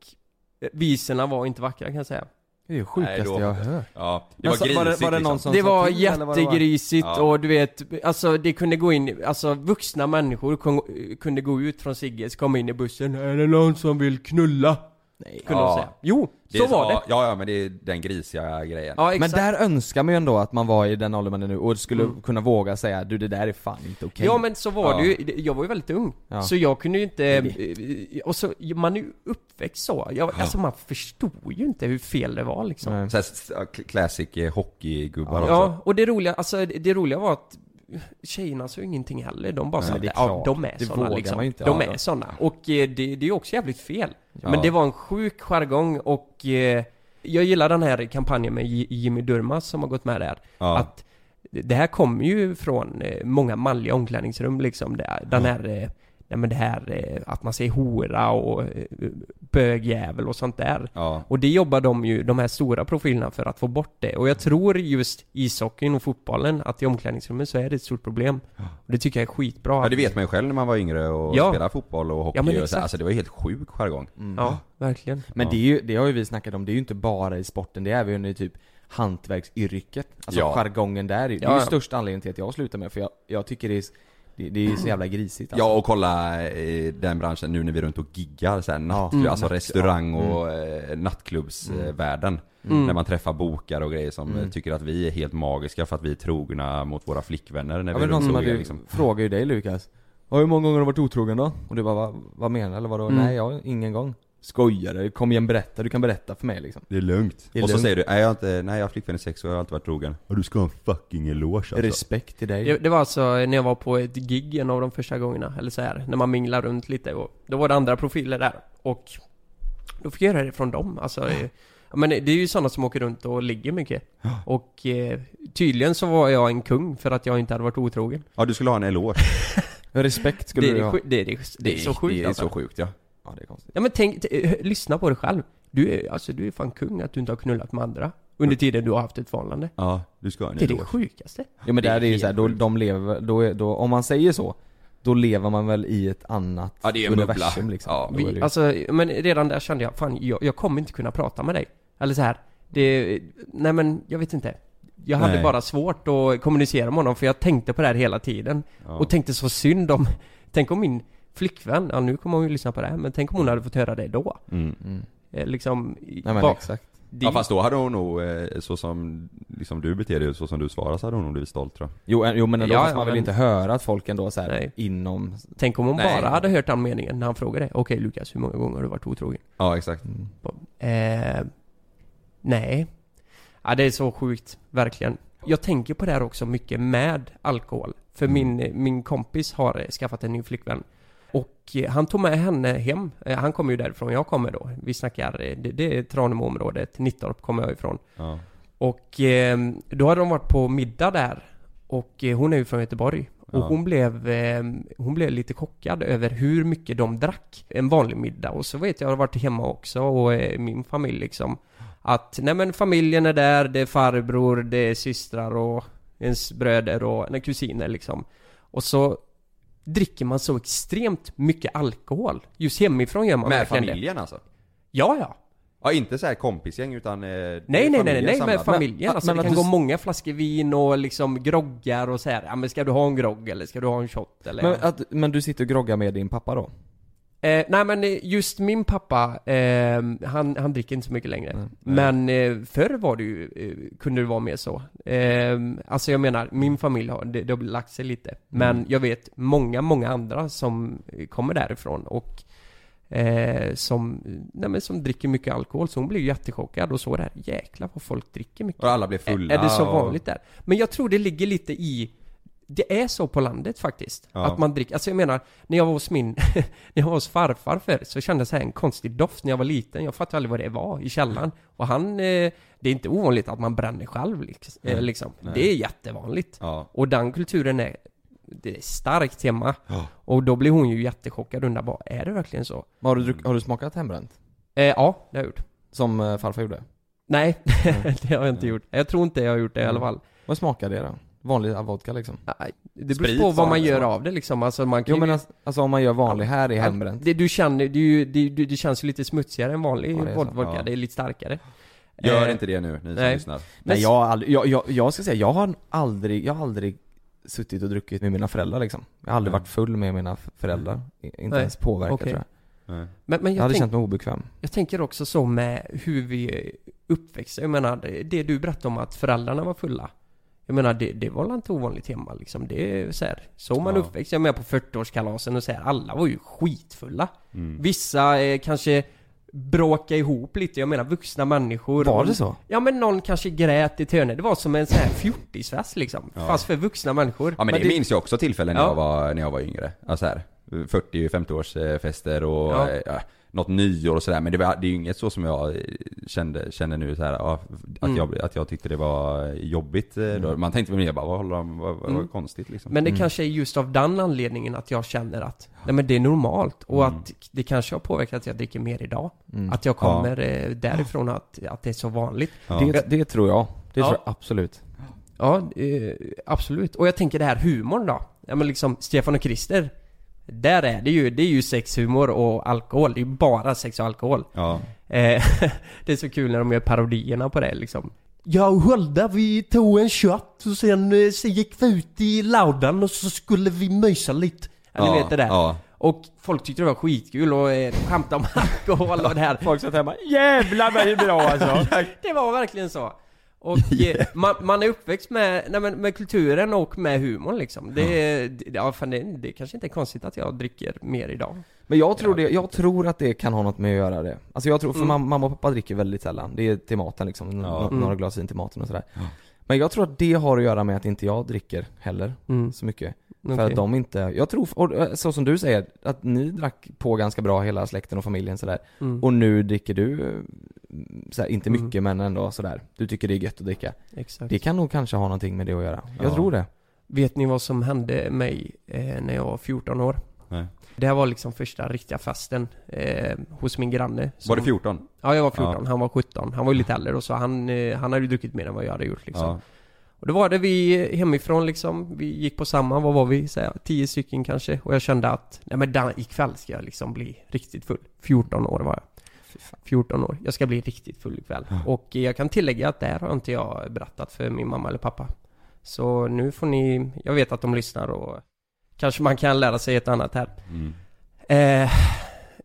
eh, visorna var inte vackra kan jag säga Det är det sjukaste Nej, då- jag har hört. Ja, det var Alltså, grisigt var det- var det någon liksom. som- Det var till, det var? jättegrisigt Ja. och du vet, alltså det kunde gå in, alltså vuxna människor kunde gå ut från Sigges, komma in i bussen, är det någon som vill knulla? Nej. Kunde Ja. de säga. Jo, Det så är var det. Ja, ja men det är den grisiga grejen. Ja, Men där önskar man ju ändå att man var i den åldern man är nu och skulle Mm. kunna våga säga du det där är fan inte okej. Ja men så var Ja. det ju, jag var ju väldigt ung. Ja. Så jag kunde ju inte, Nej. och så, man är ju uppväxt så. Jag, Alltså man förstod ju inte hur fel det var liksom. Nej. Så här, classic eh, hockeygubbar också. Ja, och det roliga, alltså det, roliga var att Tjejerna sa ju ingenting heller, de bara sa är ja, de är såna vågar liksom. man ju inte. De Ja, är ja. såna. Och eh, det, det är ju också jävligt fel. Ja. Men det var en sjuk jargong och eh, jag gillar den här kampanjen med J- Jimmy Durmaz som har gått med där. Ja. Att det här kommer ju från eh, många manliga omklädningsrum liksom. Det, den här, eh, nej men det här eh, att man säger hora och eh, bögjävel och sånt där. Ja. Och det jobbar de ju, de här stora profilerna för att få bort det. Och jag tror just ishockeyn och fotbollen, att i omklädningsrummet så är det ett stort problem. Och det tycker jag är skitbra. ja, det vet man ju själv när man var yngre och Ja. spelade fotboll och hockey Ja, men och så. Alltså det var helt sjuk jargong. Mm. Ja, verkligen. Men Ja. det, är ju, det har ju vi snackat om, det är ju inte bara i sporten, det är även i typ hantverksyrket. Alltså Ja. jargongen där, det är ju ja. största anledningen till att jag slutar med för jag, jag tycker det är, det, det är så jävla grisigt alltså. Ja och kolla eh, den branschen nu när vi är runt och giggar så här, natt, Mm. alltså restaurang ja. och eh, nattklubbsvärlden. Mm. När man träffar bokare och grejer som Mm. eh, tycker att vi är helt magiska för att vi är trogna mot våra flickvänner när Ja, vi är runt och giggar liksom. frågar ju dig Lukas Ja, hur många gånger har du varit otrogen då? Och du bara, vad, vad menar du? Eller vadå? Mm. Nej, jag ingen gång Skojar du? Kom igen berätta, du kan berätta för mig liksom Det är lugnt. Det är och så lugnt. säger du, nej jag har inte, nej jag har flickvän i sex år, jag har alltid varit trogen. Och du ska ha en fucking eloge alltså. Respekt till dig Det, det var alltså när jag var på ett gig en av de första gångerna, eller så här, när man minglar runt lite och då var det andra profiler där och då fick jag göra det från dem, alltså ja, men det är ju sådana som åker runt och ligger mycket och eh, tydligen så var jag en kung för att jag inte hade varit otrogen Ja du skulle ha en eloge. Respekt skulle det, du är, ha det, är, det, är, det är så sjukt Det är alltså. så sjukt ja. Ja, det är konstigt. Ja men tänk, eh, lyssna på dig själv. Du är, alltså du är fan kung att du inte har knullat med andra Under tiden du har haft ett förhållande. Ja, du ska ha en Det är det sjukaste. Ja men Det är där är ju såhär, då, de lever, då, är- då, om man säger så Då lever man väl i ett annat Ja, det är en bubbla. universum liksom. Ja, Då är det Vi, ju- alltså, men redan där kände jag, fan jag, jag kommer inte kunna prata med dig. Eller så här, det, nej men jag vet inte. Jag hade Nej. bara svårt att kommunicera med honom för jag tänkte på det här hela tiden Ja. Och tänkte så synd om, tänk om min flickvän, ja nu kommer hon ju lyssna på det här men tänk om hon hade fått höra det då Mm. mm. Eh, Liksom, i- Nej men exakt det- Ja fast då hade hon nog, eh, så som liksom du beter dig, så som du svarar så hade hon nog blivit stolt tror jag. Jo, eh, jo men ändå, Ja, fast ja, man vill men- inte höra att folk ändå såhär Nej. inom Tänk om hon Nej. bara hade hört den meningen när han frågade Okej Lukas, hur många gånger har du varit otrogen? Ja exakt. mm. Eh, nej. Ja, det är så sjukt, verkligen. Jag tänker på det här också mycket med alkohol. För Mm. min, min kompis har eh, skaffat en ny flickvän. Och eh, han tog med henne hem. Eh, Han kommer ju därifrån jag kommer då. Vi snackar, eh, det, det är Tranemo-området, Nittorp kommer jag ifrån. Ja. Och då hade de varit på middag där. Och hon är ju från Göteborg. Och Ja. hon blev, hon blev lite chockad över hur mycket de drack en vanlig middag. Och så vet jag, jag har varit hemma också och min familj liksom. Att, nej men familjen är där, det är farbror, det är systrar och ens bröder och nej, kusiner liksom. Och så dricker man så extremt mycket alkohol. Just hemifrån gör man Med verkligen det. familjen alltså? Ja, ja. Ja inte så här kompisgäng utan... Eh, Nej, nej, nej, nej, nej med familjen. Men- alltså, men det kan du gå många flaskor vin och liksom groggar och så här. Ja men ska du ha en grogg eller ska du ha en shot eller? men, att, men du sitter och groggar med din pappa då? Eh, nej men eh, just min pappa, eh, han, han dricker inte så mycket längre. Nej. Men eh, förr var det ju, eh, kunde det vara mer så. Eh, alltså jag menar, min familj har, det, det har lagt sig lite. Men Mm. jag vet många, många andra som eh, kommer därifrån och som, nej men som dricker mycket alkohol. Så hon blev jättechockad och så där, jäklar vad folk dricker mycket. Och alla blev fulla Är det så och- vanligt där? Men jag tror det ligger lite i det är så på landet faktiskt. Ja. Att man dricker, alltså jag menar, när jag var hos min, när jag var hos farfar förr så kändes det här en konstig doft när jag var liten. Jag fattade aldrig vad det var i källaren. Och han, eh, det är inte ovanligt att man bränner själv liksom. Eh, Nej. liksom. Nej. Det är jättevanligt. Ja. Och den kulturen är, det är starkt hemma. Ja. Och då blir hon ju jättechockad och undrar bara, är det verkligen så? Men Har du, druck, har du smakat hembränt? Eh, ja, det har jag gjort. Som eh, farfar gjorde? Nej, det har jag inte gjort. Jag tror inte jag har gjort det i alla fall. Vad smakar det då? Vanlig vodka liksom? Nej, Det beror Sprit på vad man gör av det liksom. Alltså man kan Jo men ju- alltså, alltså om man gör vanlig här i Ja, hembränt? Det du känner, det, ju- det, det, det känns ju lite smutsigare än vanlig Ja, det vodka, Ja. det är lite starkare. Gör Eh, inte det nu, ni som nej. lyssnar. Nej jag har aldrig, jag, jag, jag ska säga, jag har aldrig, jag har aldrig suttit och druckit med mina föräldrar liksom Jag har aldrig Nej. varit full med mina föräldrar, inte Nej, ens påverkat okej. tror jag Nej. Men, men Jag jag, hade tänk, känt mig obekväm jag tänker också så med hur vi är uppväxta. Jag menar, det- det du berättade om att föräldrarna var fulla. Jag menar, det, det var inte ovanligt hemma liksom. Det är så här, så man Ja. uppväxt. Jag med på 40-årskalasen och så här, alla var ju skitfulla. Mm. Vissa eh, kanske bråka ihop lite, jag menar vuxna människor Var det så? Ja men någon kanske grät i hörn. Det var som en sån här fjortisfest liksom. Ja. Fast för vuxna människor. Ja men, det, minns jag också tillfällen när, Ja. jag var, när jag var yngre. Alltså här 40-50 års eh, fester och Ja. ja. Något nyår och sådär. Men det, var, det är ju inget så som jag eh, kände, kände nu så här, ja, att, Mm. jag, att jag tyckte det var jobbigt. eh, Då. Man tänkte väl mer bara, vad håller de, vad, vad, Mm. konstigt liksom. Men det Mm. kanske är just av den anledningen att jag känner att Nej men det är normalt och Mm. att det kanske har påverkat att jag dricker mer idag. Mm. Att jag kommer eh, därifrån att, att det är så vanligt. ja. det, det tror jag, det Ja. tror jag absolut Ja, absolut. Och jag tänker det här humorn då. Ja men liksom Stefan och Christer. Där är det ju, det är ju sexhumor och alkohol. Det är ju bara sex och alkohol. ja. Eh, det är så kul när de gör parodierna på det liksom. Jag och Hulda vi tog en shot och sen eh, så gick vi ut i laudan och så skulle vi mysa lite. Ja, ni vet det där. Ja. Och folk tyckte det var skitkul och eh, skämta om alkohol och det här. Folk satt hemma, jävlar vad det är bra alltså! Det var verkligen så. Och eh, man, man är uppväxt med, nej, men med kulturen och med humorn liksom. Det, det, ja, fan, det, det kanske inte är konstigt att jag dricker mer idag. Men jag tror, det, jag tror att det kan ha något med att göra det Alltså jag tror, för Mm. mam- mamma och pappa dricker väldigt sällan Det är till maten liksom, Ja. nå- Mm. några glas vin till maten och sådär Ja. Men jag tror att det har att göra med att inte jag dricker heller Mm. så mycket För att de inte, jag tror, och eh, så som du säger, att ni drack på ganska bra hela släkten och familjen sådär Mm. Och nu dricker du, eh, såhär, inte Mm. mycket men ändå sådär Du tycker det är gött att dricka Exakt. Det kan nog kanske ha någonting med det att göra Jag Ja. tror det Vet ni vad som hände mig eh, när jag var 14 år? Nej. Det här var liksom första riktiga festen eh, hos min granne. som- Var det 14? Ja, jag var 14. Han var 17. Han var ju lite äldre och så. Han, eh, han hade ju druckit mer än vad jag hade gjort liksom. Ja. Och då var det vi hemifrån liksom. Vi gick på samma, vad var vi? Så här, 10 stycken kanske. Och jag kände att, nej men den, ikväll ska jag liksom bli riktigt full. 14 år var jag. 14 år. Jag ska bli riktigt full ikväll. Ja. Och jag kan tillägga att det här har inte jag berättat för min mamma eller pappa. Så nu får ni, jag vet att de lyssnar och kanske man kan lära sig ett annat här. Mm. Eh,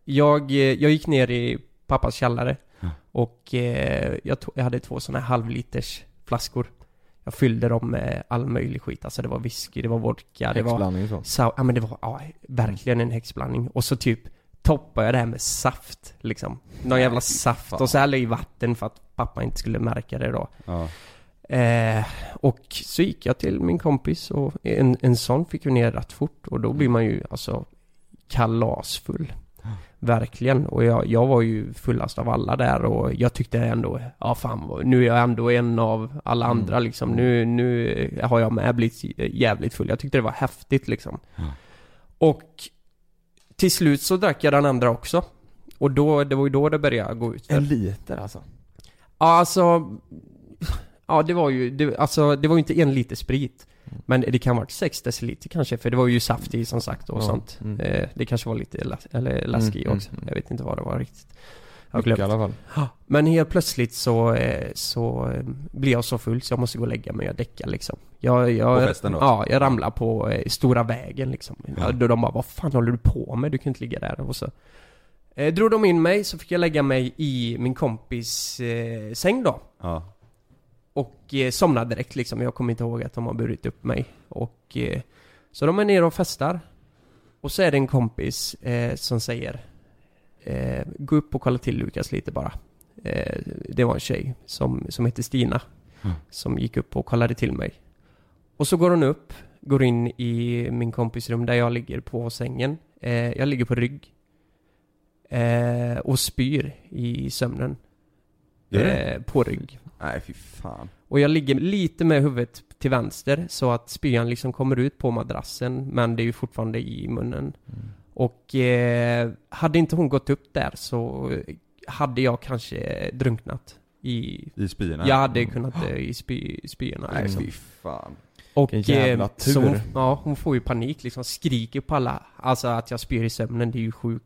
jag, jag gick ner i pappas källare Ja. och eh, jag, tog, jag hade två sådana här halvliters flaskor. Jag fyllde dem med all möjlig skit. Alltså det var whisky, det var vodka, det var... Häxblandning så ja men det var, ja, verkligen en häxblandning. Och så typ toppade jag det här med saft liksom. Någon jävla saft och så hällde jag i vatten för att pappa inte skulle märka det då. Ja. Eh, och så gick jag till min kompis och en, en sån fick ju ner rätt fort och då blir man ju alltså kalasfull. Verkligen. Och jag, jag var ju fullast av alla där och jag tyckte ändå, ja fan nu är jag ändå en av alla Mm. andra liksom. Nu, nu har jag med blivit jävligt full. Jag tyckte det var häftigt liksom. Ja. Och till slut så drack jag den andra också. Och då, det var ju då det började gå ut En liter alltså? Ja, alltså... Ja, det var ju, det, alltså det var ju inte en liter sprit. Men det kan ha varit 6 deciliter kanske, för det var ju saft i som sagt och Ja, sånt. mm. Eh, det kanske var lite las, eller läsk i Mm, också. mm, mm. Jag vet inte vad det var riktigt. Jag Mycket i alla fall Men helt plötsligt så, eh, så eh, blir jag så full så jag måste gå och lägga mig och däcka liksom. Jag, jag, På festen då? Ja, jag ramlar på stora vägen liksom. Ja. Då de bara 'Vad fan håller du på med? Du kan inte ligga där' och så eh, Drog de in mig så fick jag lägga mig i min kompis eh, säng då. Ja. Och eh, somnade direkt liksom. Jag kommer inte ihåg att de har burit upp mig. Och eh, så de är nere och festar. Och så är det en kompis eh, som säger eh, Gå upp och kolla till Lukas lite bara. Eh, det var en tjej som, som hette Stina. Mm. Som gick upp och kollade till mig. Och så går hon upp, går in i min kompis rum där jag ligger på sängen. Eh, jag ligger på rygg. Och spyr i sömnen. Eh, på rygg. Nej fy fan. Och jag ligger lite med huvudet till vänster så att spyan liksom kommer ut på madrassen men det är ju fortfarande i munnen. Och eh, hade inte hon gått upp där så hade jag kanske drunknat i... I spyorna? Jag hade kunnat dö i spy, spyorna Nej liksom. fy fan. Och jävla eh, så hon, tur. ja, hon får ju panik liksom, skriker på alla. Alltså att jag spyr i sömnen, det är ju sjukt.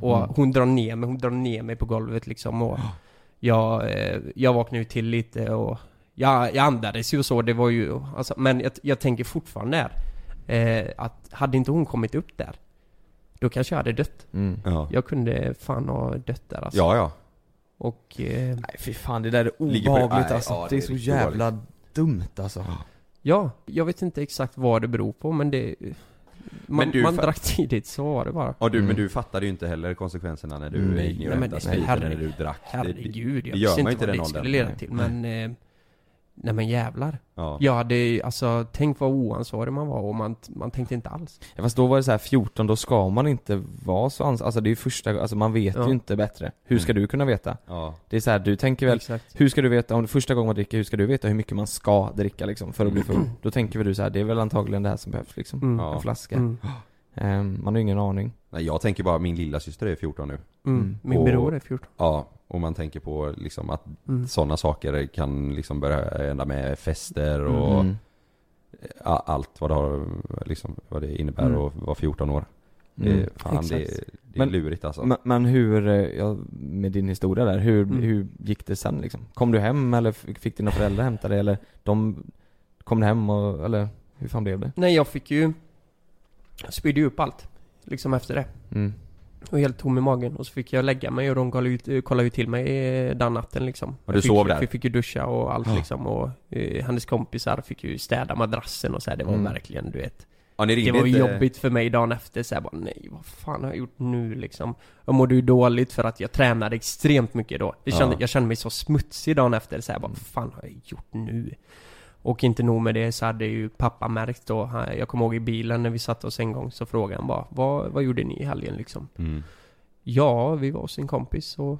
Och hon drar ner mig, hon drar ner mig på golvet liksom och jag, eh, jag vaknade ju till lite och jag, jag andades ju och så, det var ju, alltså, men jag, jag tänker fortfarande här eh, att hade inte hon kommit upp där då kanske jag hade dött. Mm. Ja. Jag kunde fan ha dött där alltså. Ja, ja. Och... Eh, Nej fy fan, det där är på- obehagligt nej, alltså. ja, det är det är så jävla dumt alltså. ja, jag vet inte exakt vad det beror på men det... Man, Men du man drack tidigt, så var det bara. Ja du, Mm. men du fattade ju inte heller konsekvenserna när du Nej, gick ner och nej, men hämtade nej, herre- eller du drack. Herregud, jag det visste inte vad det skulle leda till men... Eh, nej men jävlar. Ja. Jag hade, alltså, tänk vad oansvarig man var och man, man tänkte inte alls. Ja, fast då var det så här 14, då ska man inte vara så ans- Alltså det är ju första, alltså man vet Ja. ju inte bättre. Hur ska Mm. du kunna veta? Ja. Det är så här, du tänker väl, Exakt. hur ska du veta, om det första gången man dricker, hur ska du veta hur mycket man ska dricka liksom för att bli full? Då tänker väl du så här, det är väl antagligen det här som behövs liksom. Mm. Ja. En flaska. Mm. Ehm, man har ju ingen aning. Nej, jag tänker bara, min lilla syster är 14 nu. Mm. Mm. Min Och- bror är 14. Ja, och man tänker på liksom att Mm. sådana saker kan liksom börja hända med fester och Mm. allt vad det har, liksom, vad det innebär Mm. att vara 14 år. Det, Mm. är- fan, det, Exakt. det är Men- lurigt alltså. Men, men hur, eh, ja, med din historia där, hur, Mm. hur gick det sen liksom? Kom du hem eller fick dina föräldrar hämta dig eller de, kom du hem och, eller hur fan blev det? Nej, jag fick ju... Jag spydde ju upp allt. Liksom efter det. Mm. Och helt tom i magen. Och så fick jag lägga mig och de kollade ut, eh, kollade ju till mig eh, den natten liksom. Och du Jag fick, sov där? Jag fick ju duscha och allt Ja. liksom. Och eh, hennes kompisar fick ju städa madrassen och så här. Det var Mm. verkligen, du vet. ja, Det var inte? jobbigt för mig dagen efter, så här, bara nej vad fan har jag gjort nu liksom? Jag mådde ju dåligt för att jag tränade extremt mycket då. Det kände, Ja. Jag kände mig så smutsig dagen efter, så här, bara vad fan har jag gjort nu? Och inte nog med det så hade ju pappa märkt då, jag kommer ihåg i bilen när vi satte oss en gång så frågade han bara vad, vad gjorde ni i helgen liksom? Mm. Ja, vi var hos en kompis och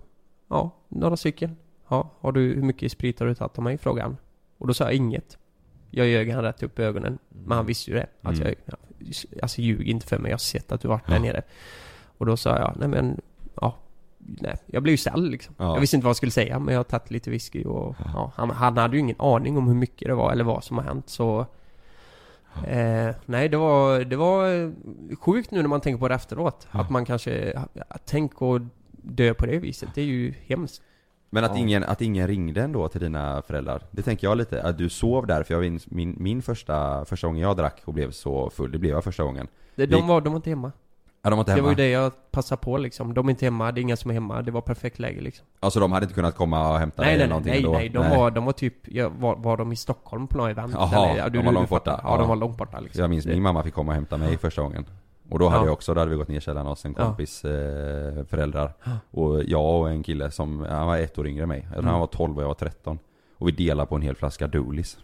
ja, några stycken. Ja, har du, hur mycket sprit har du tagit av mig? frågade han. Och då sa jag inget. Jag ljög han rätt upp i ögonen. Men han visste ju det. Att Mm. jag, ja, alltså ljug inte för mig, jag har sett att du varit där Ja. nere. Och då sa jag, nej men, ja. Nej, jag blev ju ställd liksom. Ja. Jag visste inte vad jag skulle säga, men jag har tagit lite whisky och ja, han, han hade ju ingen aning om hur mycket det var eller vad som har hänt så Eh, nej, det var, det var sjukt nu när man tänker på det efteråt. Ja. Att man kanske, ja, tänk att dö på det viset. Det är ju hemskt. Men att, Ja. ingen, att ingen ringde ändå till dina föräldrar? Det tänker jag lite, att du sov där, för jag minns min, min första, första gången jag drack och blev så full, det blev jag första gången. De, var, de var inte hemma. Ja, de var inte Det hemma? var ju det jag passade på liksom. De är inte hemma, det är inga som är hemma. Det var perfekt läge liksom. Alltså de hade inte kunnat komma och hämta Nej dig nej eller nej, någonting nej, ändå? nej. De, Var, de var typ, ja, var, var de i Stockholm på något event? Jaha, ja, de var långt borta. Ja, de var långt borta liksom. Jag minns min mamma fick komma och hämta mig första gången. Och då hade Ja. jag också, då hade vi gått ner i källaren hos en Ja. kompis eh, föräldrar. Ja. Och jag och en kille som, han var ett år yngre än mig. Jag tror Mm. han var 12 och jag var 13. Och vi delade på en hel flaska Doolis.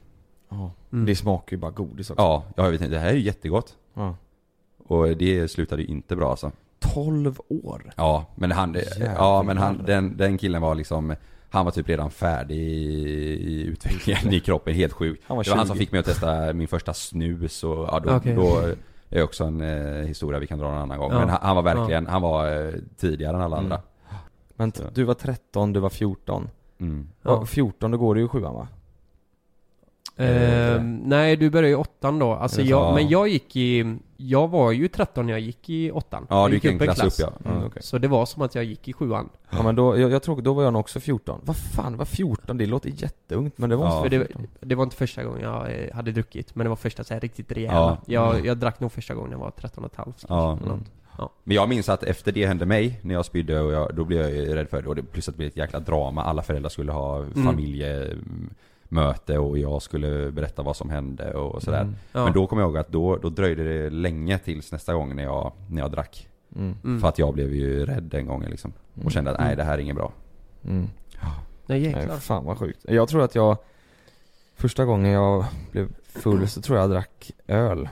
Ja. Mm. Det smakar ju bara godis också. Ja, jag vet inte, det här är ju jättegott. Ja. Och det slutade ju inte bra alltså. 12 år? Ja, men han, ja men han, den, den killen var liksom han var typ redan färdig i, utvecklingen i kroppen, helt sjuk. Han var det var han 20. som fick mig att testa min första snus och ja, då, Okej. då är också en eh, historia vi kan dra någon annan gång. Ja. Men han, han var verkligen, han var eh, tidigare än alla Mm. andra. Men t- du var 13, du var 14. Mm. Ja. Ja. 14, då går du ju sjuan va? Eh, nej, du började i åttan då. Alltså jag, men jag gick i... Jag var ju 13 när jag gick i åttan. Ja, jag du gick en klass, upp ja. Mm, ja. okej. Så det var som att jag gick i sjuan. Ja men då, jag, jag tror, då var jag nog också 14. Vad fan, var 14? Det låter jätteungt men det var Ja. För det, 14. det var inte första gången jag eh, hade druckit, men det var första så här riktigt rejäla. Ja. Jag, jag drack nog första gången jag var 13 och ett halvt. Ja. något. Ja. Men jag minns att efter det hände mig, när jag spydde och jag, då blev jag ju rädd för det. Och det, plus att det blev ett jäkla drama. Alla föräldrar skulle ha Mm. Familjemöte och jag skulle berätta vad som hände och sådär. Mm. Ja. Men då kommer jag ihåg att då, då dröjde det länge tills nästa gång när jag, när jag drack. Mm. Mm. För att jag blev ju rädd den gången liksom. Och kände att nej det här är inget bra. Mm. Nej Nej, jäklar. fan vad sjukt. Jag tror att jag, första gången jag blev full så tror jag jag drack öl.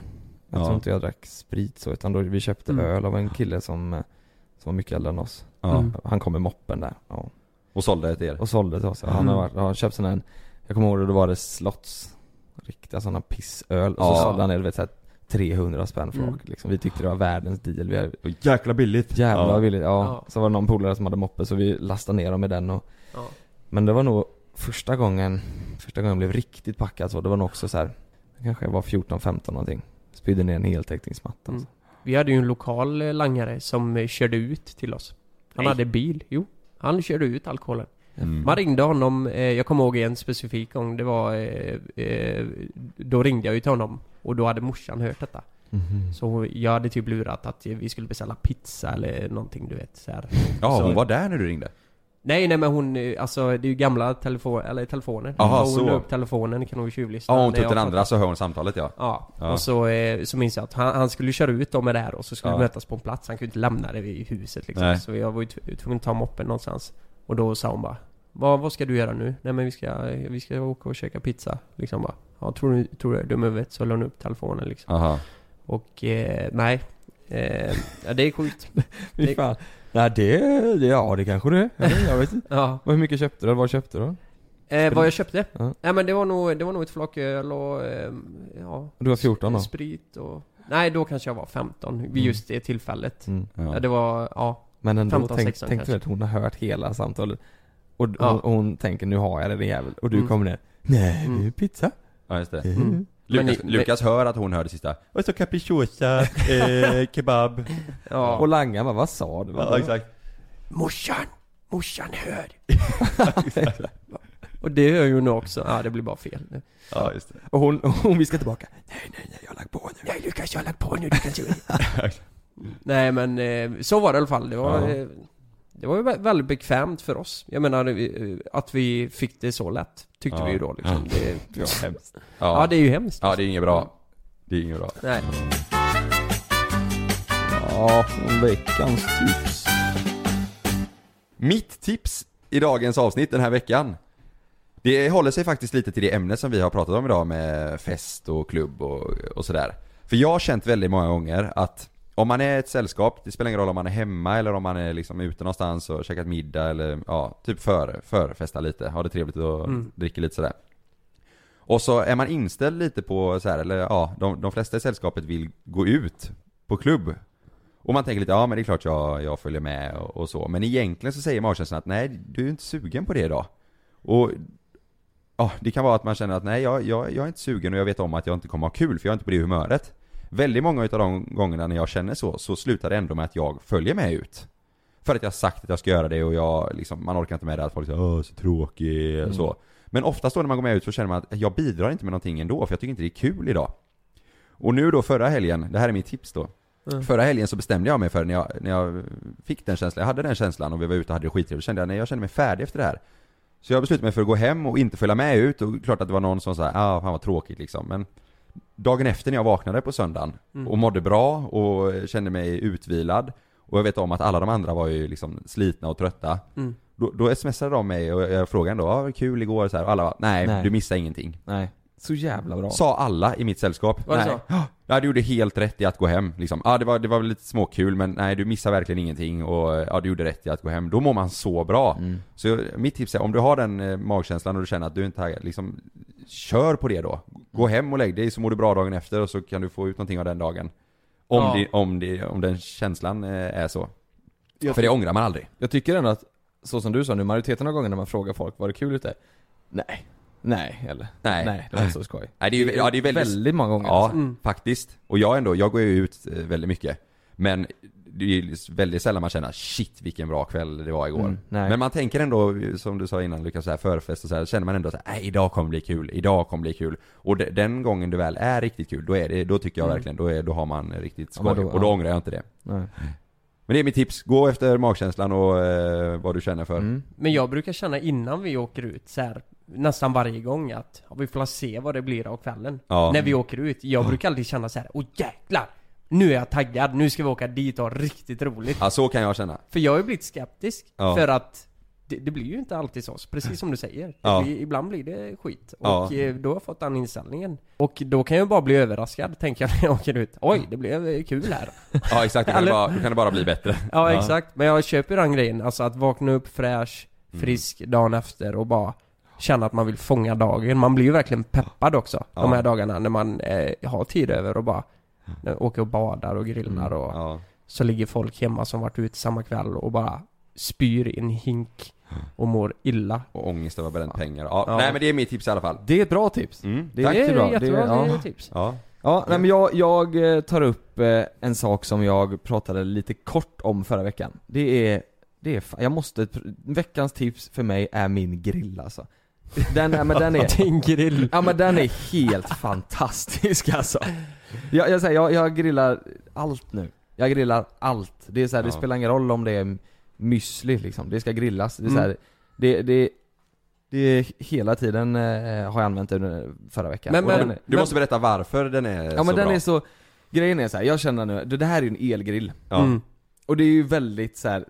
Jag Ja. tror inte jag drack sprit så, utan då vi köpte Mm. öl av en kille som, som var mycket äldre än oss. Ja. Mm. Han kom med moppen där. Ja. Och sålde det till er. Och sålde till oss. Han Mm. har, varit, har köpt sån här, jag kommer ihåg då, då var det slotts, riktiga sådana pissöl. Och Ja. så sålde han det, du vet såhär 300 spänn för Mm. liksom. Vi tyckte det var världens deal. Vi hade, Jäkla billigt. jävla ja. billigt. Ja. Ja. Så var det någon polare som hade moppe så vi lastade ner dem med den och Ja. Men det var nog första gången, första gången jag blev riktigt packad så, det var nog också så här. kanske jag var 14-15 någonting. Spydde ner en heltäckningsmatta. Mm. Vi hade ju en lokal langare som eh, körde ut till oss. Han Nej. hade bil, jo. Han körde ut alkoholen. Mm. Man ringde honom, eh, jag kommer ihåg en specifik gång, det var... Eh, eh, då ringde jag ju till honom och då hade morsan hört detta. Mhm. Så jag hade typ lurat att vi skulle beställa pizza eller någonting du vet så här. Ja, Så- hon var där när du ringde. Nej nej men hon, eh, alltså det är ju gamla telefon, eller telefoner. Aha, hon så. la upp telefonen, kan hon tjuvlyssna. Ja, hon tog den andra så hör hon samtalet ja. Ja, Ja. och så, eh, så minns jag att han, han skulle köra ut dem med det här och så skulle Ja. vi mötas på en plats. Han kunde inte lämna det vid huset liksom. Nej. Så jag var ju tv- tvungen att ta moppen någonstans. Och då sa hon bara vad, vad ska du göra nu? Nej men vi ska, vi ska åka och käka pizza. Liksom bara. Ja, tror du, tror du är dum huvudet? Så la hon upp telefonen liksom. Aha. Och eh, nej. Eh, ja, det är sjukt. Fy fan. Nej det, det, ja det kanske det är. Jag vet- Jag inte. Ja. Hur mycket köpte du? Vad köpte du? Eh, vad jag köpte? Ja. Nej men det var nog, det var nog ett flak öl och eh, ja, Du var 14 då? sprit och... Nej då kanske jag var 15 vid Mm. just det tillfället. Mm. Ja. Ja. det var, ja. Men ändå, 15, tänk, 16 tänk dig att hon har hört hela samtalet. Och, Ja. och, och hon tänker nu har jag det din jävel. Och du Mm. kommer ner. Nej, Mm. det är pizza. Ja, just det. Mm. Lukas, ni- Lukas hör att hon hör det sista. Och så capricciosa, eh, kebab. Ja. Och Langan bara, vad sa du? Ja, exakt. Morsan! Morsan hör! och det hör ju nu också. Ja, det blir bara fel nu. Ja, just det. Och hon, hon viskar tillbaka. Nej, nej, nej, jag har lagt på nu. Nej Lukas, jag har lagt på nu, du kan se Nej men eh, så var det i alla fall. Det var, Ja. Det var ju vä- väldigt bekvämt för oss. Jag menar att vi fick det så lätt. Tyckte Ja. vi ju då liksom. Det, Ja, hemskt. ja. det är ju hemskt. Ja, det är inget bra. Det är inget bra. Nej. Ja, veckans tips. Mitt tips i dagens avsnitt den här veckan Det håller sig faktiskt lite till det ämne som vi har pratat om idag med fest och klubb och, och sådär För jag har känt väldigt många gånger att om man är ett sällskap, det spelar ingen roll om man är hemma eller om man är liksom ute någonstans och käkat middag eller ja, typ för, förfesta lite, ha det trevligt och Mm. dricker lite sådär Och så är man inställd lite på så här, eller ja, de, de flesta i sällskapet vill gå ut på klubb och man tänker lite, ja men det är klart jag, jag följer med och, och så. Men egentligen så säger magkänslan att nej, du är inte sugen på det idag. Och ja, det kan vara att man känner att nej, jag, jag, jag är inte sugen och jag vet om att jag inte kommer ha kul för jag är inte på det humöret. Väldigt många utav de gångerna när jag känner så, så slutar det ändå med att jag följer med ut. För att jag har sagt att jag ska göra det och jag liksom, man orkar inte med det att folk säger åh så tråkig och så. Men oftast då när man går med ut så känner man att jag bidrar inte med någonting ändå för jag tycker inte det är kul idag. Och nu då förra helgen, det här är mitt tips då. Mm. Förra helgen så bestämde jag mig för när jag, när jag fick den känslan, jag hade den känslan och vi var ute och hade det skittrevligt, kände jag nej jag kände mig färdig efter det här. Så jag beslutade mig för att gå hem och inte följa med ut och klart att det var någon som sa ah fan vad tråkigt liksom men Dagen efter när jag vaknade på söndagen Mm. och mådde bra och kände mig utvilad och jag vet om att alla de andra var ju liksom slitna och trötta Mm. Då, då smsade de mig och jag frågade ändå, ah, kul igår så här, och alla bara, nej, Nej. du missade ingenting Nej. Så jävla bra. Sa alla i mitt sällskap. Var det nej. så? Ja, du gjorde helt rätt i att gå hem liksom. Ja, det var, det var lite småkul men nej, du missar verkligen ingenting och ja, du gjorde rätt i att gå hem. Då mår man så bra. Mm. Så mitt tips är, om du har den eh, magkänslan och du känner att du inte är liksom, kör på det då. Gå hem och lägg dig så mår du bra dagen efter och så kan du få ut någonting av den dagen. Om, Ja. det, om, det, om den känslan eh, är så. För det ångrar man aldrig. Jag tycker ändå att, så som du sa nu, majoriteten av gångerna när man frågar folk, var det kul ute? Nej. Nej, eller? Nej. Nej, det var inte så skoj. Nej, det är ju, ja, det är väldigt, väldigt många gånger. Ja, alltså. Mm. faktiskt. Och jag ändå, jag går ju ut eh, väldigt mycket. Men det är ju väldigt sällan man känner shit vilken bra kväll det var igår. Mm. Men man tänker ändå, som du sa innan Lukas, så här, förfest och så här, känner man ändå att nej idag kommer bli kul, idag kommer bli kul. Och de, den gången det väl är riktigt kul, då är det, då tycker jag Mm. verkligen, då, är, då har man riktigt Ja, skoj. men då- och då ja. ångrar jag inte det. Nej. Men det är mitt tips, gå efter magkänslan och eh, vad du känner för. Mm. Men jag brukar känna innan vi åker ut så här, nästan varje gång att ja, vi får se vad det blir av kvällen. Ja. När vi åker ut. Jag brukar alltid känna så här: åh jäklar! Nu är jag taggad, nu ska vi åka dit och ha riktigt roligt. Ja, så kan jag känna. För jag har ju blivit skeptisk. Ja. För att det, det blir ju inte alltid så, precis som du säger. Ja. blir, ibland blir det skit. Ja. Och eh, då har jag fått den inställningen. Och då kan jag bara bli överraskad, tänker jag när jag åker ut. Oj, det blev eh, kul här. Ja exakt, då kan, det bara, då kan det bara bli bättre. Ja, exakt, men jag köper den grejen, alltså att vakna upp fräsch, Mm. frisk dagen efter och bara känna att man vill fånga dagen. Man blir ju verkligen peppad också, Ja. de här dagarna när man eh, har tid över och bara åker och badar och grillar och Mm. Ja. så ligger folk hemma som varit ute samma kväll och bara spyr i en hink och mår illa. Och ångest över bränt pengar. Ja, Ja. Nej men det är mitt tips i alla fall. Det är ett bra tips. Mm. Det Tack. är jättebra. jättebra, det, det ja. är tips. Ja. Ja, nej, men jag, jag eh, tar upp eh, en sak som jag pratade lite kort om förra veckan. Det är, det är, fa- jag måste, veckans tips för mig är min grill alltså. Den, är- men den är, Din grill. ja men den är helt fantastisk alltså. Jag, jag, säger, jag, jag grillar allt nu. Jag grillar allt. Det är så här, det Ja. spelar ingen roll om det är müsli liksom, det ska grillas. Det är så Mm. här, det, det, det är hela tiden eh, har jag använt den förra veckan. Men- Och men- den är, Du måste berätta varför den är Ja så men den bra. är så, grejen är så här, jag känner nu, det det här är ju en elgrill Ja. Mm. Och det är ju väldigt så här.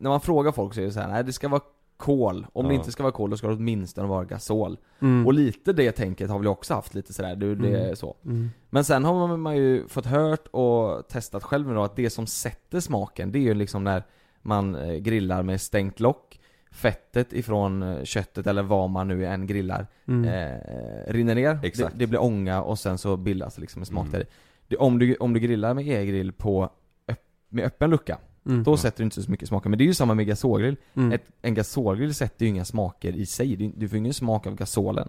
när man frågar folk så är det så här, nej det ska vara kol, om det Ja. inte ska vara kol då ska det åtminstone vara gasol Mm. Och lite det tänket har vi också haft lite sådär, du det är så Mm. Men sen har man, man ju fått hört och testat själv nu då att det som sätter smaken, det är ju liksom när man eh, grillar med stängt lock Fettet ifrån eh, köttet eller vad man nu än grillar Mm. eh, rinner ner, Exakt. Det, det blir ånga och sen så bildas det liksom en smak Mm. där det, om, du, om du grillar med e-grill på öpp, med öppen lucka, Mm. då sätter du inte så mycket smaker. Men det är ju samma med gasolgrill. Mm. Ett, en gasolgrill sätter ju inga smaker i sig, Det- du får ingen smak av gasolen.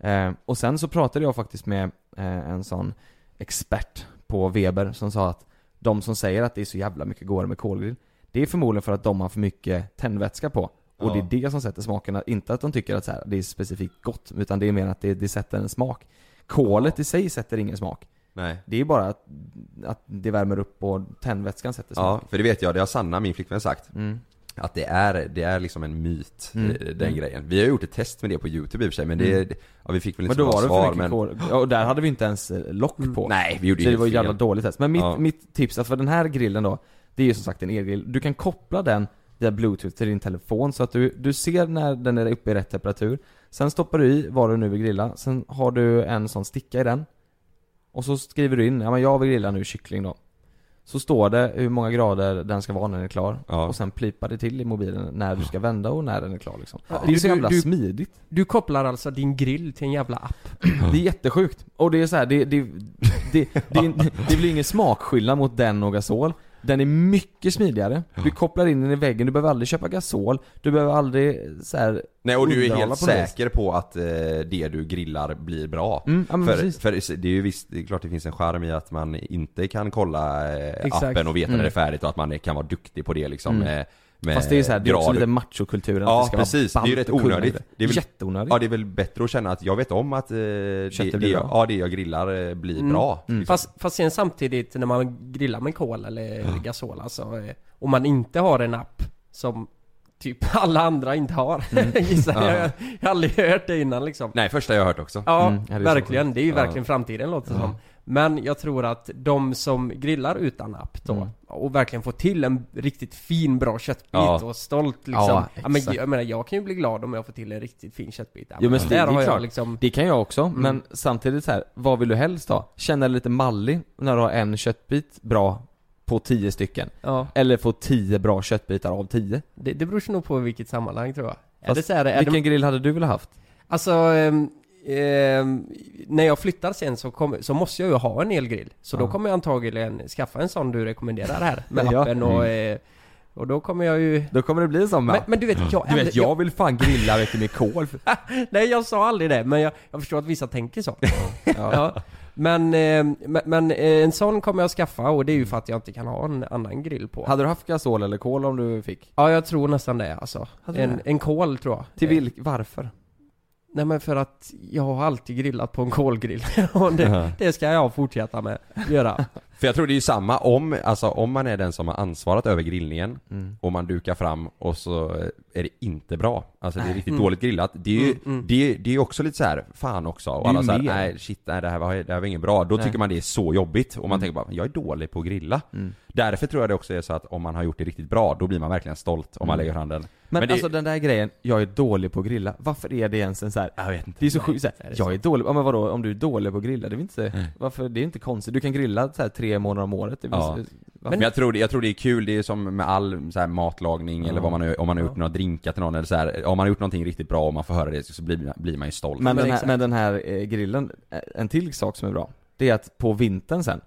Eh, och sen så pratade jag faktiskt med eh, en sån expert på Weber som sa att de som säger att det är så jävla mycket godare med kolgrill, det är förmodligen för att de har för mycket tändvätska på. Och Ja. det är det som sätter smakerna, inte att de tycker att så här, det är specifikt gott, utan det är mer att det, det sätter en smak. Kolet i sig sätter ingen smak. Nej. Det är bara att, att det värmer upp och tändvätskan sätter smak. Ja, för det vet jag, det har Sanna, min flickvän, sagt. Mm. Att det är, det är liksom en myt, Mm. eh, den Mm. grejen. Vi har gjort ett test med det på youtube i och för sig, men det, Mm. ja vi fick väl Men inte då så var det för svar men... kol. Och där hade vi inte ens eh, lock på. Nej, vi gjorde Så det var ju jävla dåligt test. Men mitt, Ja. mitt tips, alltså för den här grillen då, det är ju som sagt en elgrill. Du kan koppla den via bluetooth till din telefon så att du, du ser när den är uppe i rätt temperatur. Sen stoppar du i vad du nu vill grilla, sen har du en sån sticka i den. Och så skriver du in, ja men jag vill grilla nu kyckling då. Så står det hur många grader den ska vara när den är klar. Ja. Och sen plipar det till i mobilen när du ska vända och när den är klar liksom. Ja, Det är du- så jävla du- smidigt. Du kopplar alltså din grill till en jävla app? Det är jättesjukt. Och det är så här, det, det, det, det, det, det blir ingen smakskillnad mot den och gasol. Den är mycket smidigare. Du kopplar in den i väggen, du behöver aldrig köpa gasol. Du behöver aldrig så här Nej och du är helt på säker på att eh, det du grillar blir bra. Mm, ja, för, för det är ju visst, det är klart det finns en charm i att man inte kan kolla eh, appen och veta Mm. när det är färdigt och att man kan vara duktig på det liksom Mm. med, med Fast det är ju så här, det är också lite machokulturen Ja, att det ska precis. vara Det är ju rätt onödigt. det. Är väl- Jätteonödigt. Ja det är väl bättre att känna att jag vet om att eh, det, det, jag, ja, det jag grillar eh, blir Mm. bra. Mm. Liksom. Fast, fast sen samtidigt när man grillar med kol eller gasol alltså, eh, om man inte har en app som typ alla andra inte har, gissar Ja. jag. Jag har aldrig hört det innan liksom. Nej första jag har hört också. Ja, Mm, ja, det är så verkligen. Det är ju Ja. verkligen framtiden låter det som. Men jag tror att de som grillar utan app då, Mm. och verkligen får till en riktigt fin bra köttbit Ja. och stolt liksom. Ja, Ja, men jag menar, jag kan ju bli glad om jag får till en riktigt fin köttbit. Ja, Jo, men det- det är klart. liksom... Det kan jag också, Mm. men samtidigt så här, vad vill du helst ha? Känna dig lite mallig när du har en köttbit bra på 10 stycken? Ja, Eller få 10 bra köttbitar av 10? det, det beror nog på vilket sammanhang tror jag. är Fast det så här, är Vilken det, grill hade du velat haft? Alltså, ehm, ehm, när jag flyttar sen så, kommer- så måste jag ju ha en elgrill. Så då Ja. kommer jag antagligen skaffa en sån du rekommenderar här, med Ja. och... Eh, och då kommer jag ju... Då kommer det bli så med. Men, men du vet, jag, du vet, jag vill fan grilla vet du, med kol. Nej jag sa aldrig det, men jag, jag förstår att vissa tänker så. Ja. ja. Men, eh, men, eh, en sån kommer jag skaffa och det är ju för att jag inte kan ha en annan grill på. Hade du haft gasol eller kol om du fick? Ja jag tror nästan det alltså. En, en kol tror jag. Till Eh, vilk, varför? Nej men för att jag har alltid grillat på en kolgrill och det, det ska jag fortsätta med, göra. För jag tror det är ju samma om, alltså om man är den som har ansvarat över grillningen Mm. och man dukar fram och så är det inte bra. Alltså det är riktigt Mm. dåligt grillat. Det är ju, det, är- det är också lite så här, fan också. Och Det alla så här, mer. nej shit, nej det här var, det här var inget bra. Då Nej. tycker man det är så jobbigt och man tänker bara, jag är dålig på att grilla. Därför tror jag det också är så att om man har gjort det riktigt bra, då blir man verkligen stolt om man Mm. lägger fram den. Men, det, alltså den där grejen, jag är dålig på att grilla, varför är det ens en så här? jag vet inte. Det är så sjukt såhär, jag är dålig, ja men vadå, om du är dålig på att grilla, det är väl inte, varför, det är inte konstigt, du kan grilla så här tre månader om året, det är väl Ja. så-? Men jag tror, det, jag tror det är kul, det är som med all så här, matlagning eller vad man har, om man har gjort några drinkar till någon eller så här, om man har gjort någonting riktigt bra och man får höra det så blir, blir man ju stolt. Men, Men den här, men den här eh, grillen, eh, en till sak som är bra, det är att på vintern sen,